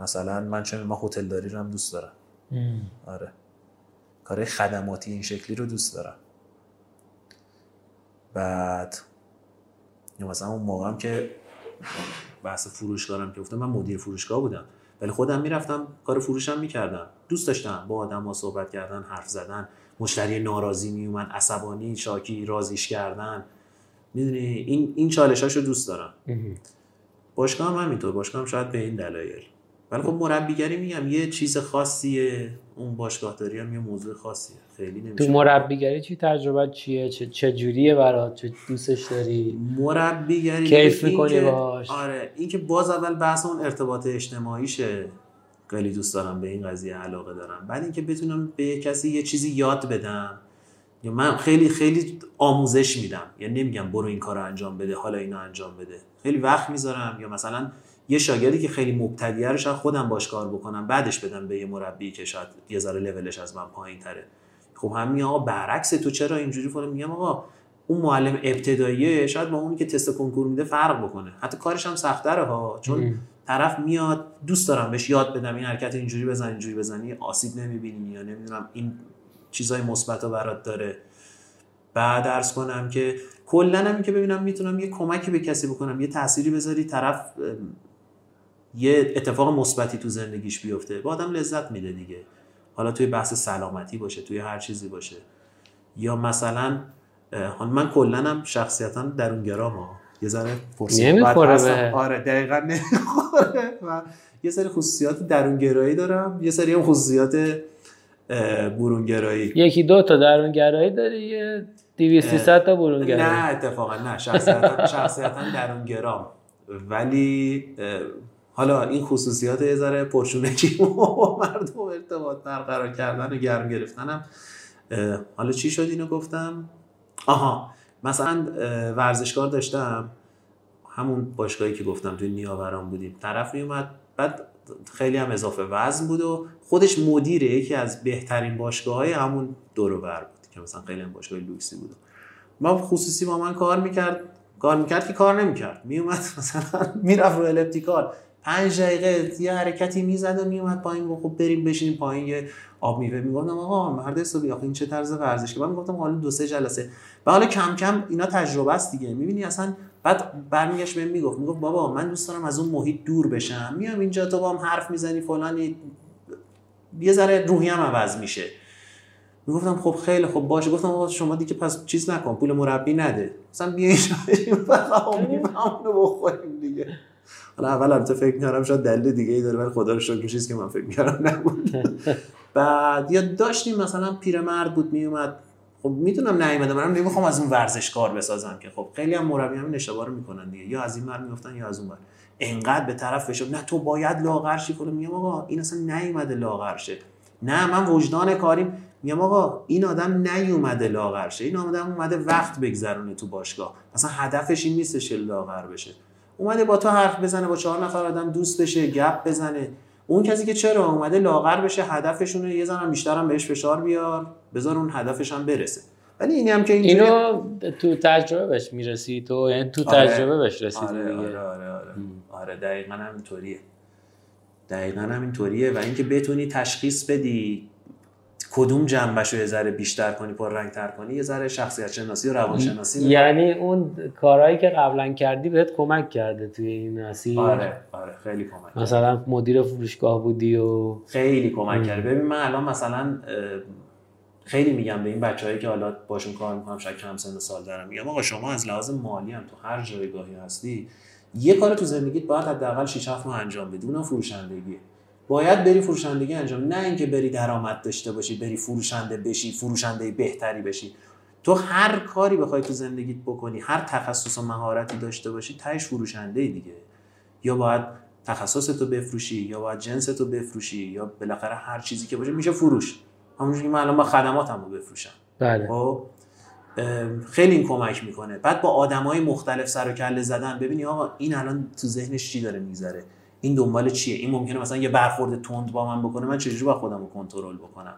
مثلا من چون ما هتل داری رو هم دوست دارم. آره. کار خدماتی این شکلی رو دوست دارم. بعد یا مثلا اون موقع هم که بحث فروشگاهم که گفتم من مدیر فروشگاه بودم. ولی خودم می‌رفتم کار فروشم می‌کردم. دوست داشتم با آدم ها صحبت کردن حرف زدن. مشتری ناراضی میومد عصبانی شاکی رازیش کردن. می‌دونی این این چالش رو دوست دارم. باشگاه هم همینطور باشگاه هم شاید به این دلایل. ولی خب مربیگری میگم یه چیز خاصیه اون باشگاه داری هم یه موضوع خاصیه. خیلی نمیشه. تو مربیگری چی تجربه چیه؟ چه, چه جوریه برات؟ چه دوستش داری؟ مربیگری کیف می‌کنی باش آره این که باز اول بحث اون ارتباط اجتماعیشه. خیلی دوست دارم به این قضیه علاقه دارم. بعد اینکه بتونم به کسی یه چیزی یاد بدم یا من خیلی خیلی آموزش میدم. یعنی نمیگم برو این کار رو انجام بده حالا اینو انجام بده. خیلی وقت می‌ذارم. یا مثلا یه شاگردی که خیلی مبتدیه رو شاید خودم باش کار بکنم بعدش بدم به یه مربی که شاید یه ذره لولش از من پایین تره خب همین آقا برعکس تو چرا اینجوری فلان میگم آقا اون معلم ابتداییه شاید با اونی که تست کنکور میده فرق بکنه. حتی کارش هم سختره ها چون طرف میاد دوست دارم بهش یاد بدم این حرکت اینجوری بزن اینجوری بزنی آسیب نمی‌بینی یا نمی‌دونم این چیزای مثبت برات داره. بعد درس کنم که کلا هم که ببینم می‌تونم یه کمکی به کسی بکنم یه تأثیری بذاری طرف یه اتفاق مثبتی تو زندگیش بیفته با آدم لذت میده دیگه. حالا توی بحث سلامتی باشه توی هر چیزی باشه. یا مثلا من کلا هم شخصیتا درونگرام ها یه ذره نمی‌خوره آره دقیقا نمی‌خوره و یه سری خصوصیات درونگرایی دارم. یه سری هم خصوصیات برونگرایی. یکی دو تا درونگرایی داری یه 200 تا برونگرایی. نه اتفاقا نه. شخصیتا [LAUGHS] شخصیتا درونگرام. ولی حالا این خصوصیات یه ذره پرشونگی و [LAUGHS] مردم ارتباط برقرار کردن و گرم گرفتنم. حالا چی شد اینو گفتم؟ آها. مثلا ورزشکار داشتم همون باشگاهی که گفتم توی نیاوران بودیم. طرف میومد بعد خیلی هم اضافه وزن بود و خودش مدیر یکی از بهترین باشگاه های همون دور بر بود که مثلا خیلی هم باشگاه لوکسی بود. ما خصوصی با من کار می‌کرد کار می‌کرد که کار نمی‌کرد. میومد [LAUGHS] مثلا می‌رفت رو الپتیکال پنج دقیقه یه حرکتی می‌زد و میومد پایین. و خب بریم بشینیم پایین یه آب میوه. می‌گفتم آقا مرد حسابی آخه این چه طرز ورزش که من می‌گفتم حالا دو سه جلسه. و حالا کم کم اینا تجربه است دیگه. می‌بینی اصلا بعد برمیگشت بهم می‌گفت. می‌گفت بابا من دوست دارم از اون محیط دور بشم. میام اینجا تو با هم حرف می‌زنی فلان یه ذره روحی هم عوض میشه. می‌گفتم خب خیلی خب باشه. گفتم آقا شما دیگه پس چیز نکن. پول مربی نده. مثلا بیا اینجا فقط بخوریم دیگه. حالا اول البته فکر می‌کردم شاید دلیل دیگه ای داره ولی خدا رو شکر چیزی که من فکر می‌کردم نبود. [LAUGHS] بعد یا داشتیم مثلا پیرمرد بود میومد خب می‌تونم نیومده منم نمی‌خوام از اون ورزشکار بسازم که. خب خیلی هم مربی همین اشتباه رو می‌کنن دیگه. یا از این ور می‌گفتن یا از اون ور. انقدر به طرف فشار نه تو باید لاغر شی فلان میگم آقا این اصلا نیومده لاغر شه نه من وجدان کاریم. میگم آقا این آدم نیومده لاغر شه این آدم اومده وقت بگذرونه تو باشگاه. مثلا هدفش این نیستش لاغر بشه. اومده با تو حرف بزنه با چهار نفر آدم دوست بشه گپ بزنه. اون کسی که چرا اومده لاغر بشه هدفشونه یه زنم بیشتر هم بهش فشار بیار بذار اون هدفش هم برسه. ولی اینی هم که اینجوری اینو تو تجربه بهش می‌رسی تو یعنی تو آره. تجربه بهش رسیدی آره دیگه. آره آره آره, آره دقیقا همینطوریه. دقیقا همینطوریه و اینکه بتونی تشخیص بدی کدوم جنبش رو یه ذره بیشتر کنی پر رنگ تر کنی یه ذره شخصیت شناسی و روانشناسی یعنی اون کارهایی که قبلا کردی بهت کمک کرده توی این مسیر؟ آره آره خیلی کمک مثلا مدیر فروشگاه بودی و خیلی کمک کرده ببین من الان مثلا خیلی میگم به این بچههایی که حالا باشون کار می‌کنم شاید کم سن سال دارم میگم آقا شما از لحاظ مالی هم تو هر جایگاهی هستی یه کار تو زندگیت باید حداقل 6 7 ماه انجام بدی. اونم فروشندگی باید بری فروشندگی انجام. نه اینکه بری درآمد داشته باشی بری فروشنده بشی فروشنده بهتری بشی. تو هر کاری بخوای تو زندگیت بکنی هر تخصص و مهارتی داشته باشی تهش فروشنده دیگه. یا باید تخصص تو بفروشی یا باید جنس تو بفروشی یا بالاخره هر چیزی که باشه میشه فروش. همونجوری که من الان با خدماتمو بفروشم. بله. خب خیلی این کمک می‌کنه. بعد با آدمای مختلف سر و کله زدن ببینی آقا این الان تو ذهنش چی داره می‌ذاره این دنبال چیه؟ این ممکنه مثلا یه برخورد تند با من بکنه من چجوری با خودم رو کنترل بکنم؟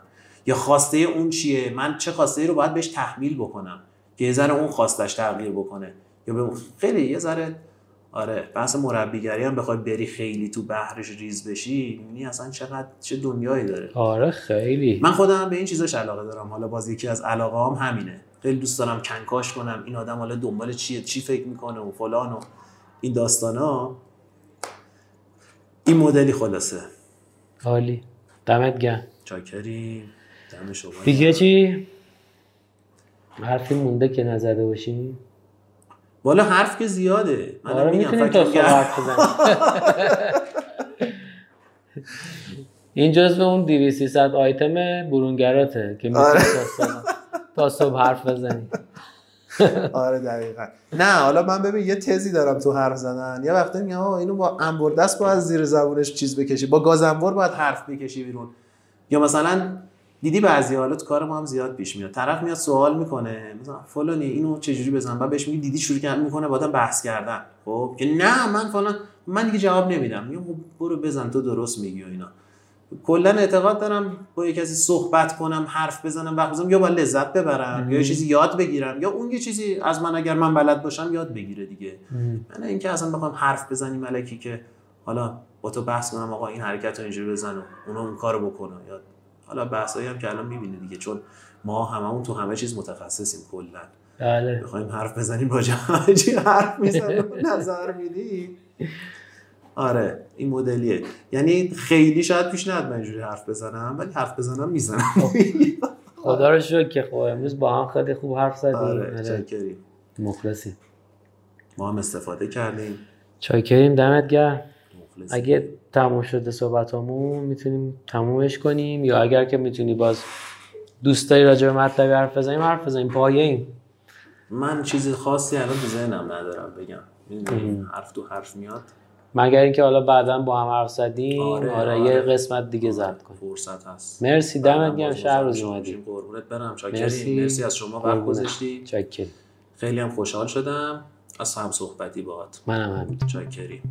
یا خواسته اون چیه؟ من چه خواسته رو باید بهش تحمیل بکنم که یه ذره اون خواستش تغییر بکنه؟ یا به خیلی یه ذره آره بحث مربیگری هم بخوای بری خیلی تو بحرش ریز بشی می‌بینی اصلا چقدر چه دنیایی داره. آره خیلی. من خودم به این چیزاش علاقه دارم. حالا باز یکی از علاقه هم همینه. خیلی دوست دارم کنکاش کنم. این آدم حالا دنبال چیه؟ چی فکر می‌کنه و فلان و این داستانا. این مدلی خلاصه. عالی. دمت گرم. چاکری. دم شما دیگه چی؟ حرفی مونده که نزده باشیم. والا حرف که زیاده. من آره میگم تا حرف [LAUGHS] این جزو اون 200 آیتم برونگراته که می‌تونی آره. تا صبح حرف بزنی [LAUGHS] آره دقیقا. نه حالا من ببین یه تزی دارم تو حرف زدن. یه وقتی میگم اینو با انبر دست باید زیر زبونش چیز بکشی. با گاز انبر باید حرف بکشی بیرون. یا مثلا دیدی بعضی حالا تو کار ما هم زیاد پیش میاد. طرف میاد سوال می‌کنه مثلا فلانی اینو چجوری بزنم بعد بهش میگی دیدی شروع کرد می‌کنه با بحث کردن. خب؟ که نه من فلان من دیگه جواب نمیدم. میگم خب برو بزن تو درست میگی و اینا. کلا اعتقاد دارم با یه کسی صحبت کنم حرف بزنم وقت بزنم یا با لذت ببرم یا یه چیزی یاد بگیرم یا اون یه چیزی از من اگر من بلد باشم یاد بگیره دیگه. من اینکه اصلا بخوام حرف بزنیم ملکی که حالا با تو بحث کنم آقا این حرکت رو اینجوری بزن و اون اون کارو بکنه. یا حالا بحثایی هم که الان می‌بینه دیگه چون ما هممون تو همه چیز متخصصیم کلا. بله. بخوایم حرف بزنیم راجع حرف می‌زنیم [LAUGHS] نظر میدی؟ آره این مدلیه. یعنی خیلی شاید پیش نیاد من اینجوری حرف بزنم ولی حرف بزنم می‌زنم. [LAUGHS] خدا رو شکر که خب امروز با هم خیلی خوب حرف زدیم. آره, آره. چاکریم. مخلصی. ما هم استفاده کردیم. چاکریم دمت گرم. اگه تموم شده صحبتامون می‌تونیم تمومش کنیم. یا اگر که می‌تونی باز دوست داری راجع به مطلبی حرف بزنیم حرف بزنیم. پایه ایم من چیز خاصی الان تو ذهنم ندارم بگم. حرف تو حرف میاد. مگر اینکه حالا بعدا با هم حرف زدیم؟ آره, آره, آره. یه قسمت دیگه زد کن فرصت هست. مرسی دمت گرم شهر روز اومدی. قربونت برم مرسی. مرسی از شما وقت گذاشتی. خیلی هم خوشحال شدم. از هم صحبتی باهات. منم همین چاکری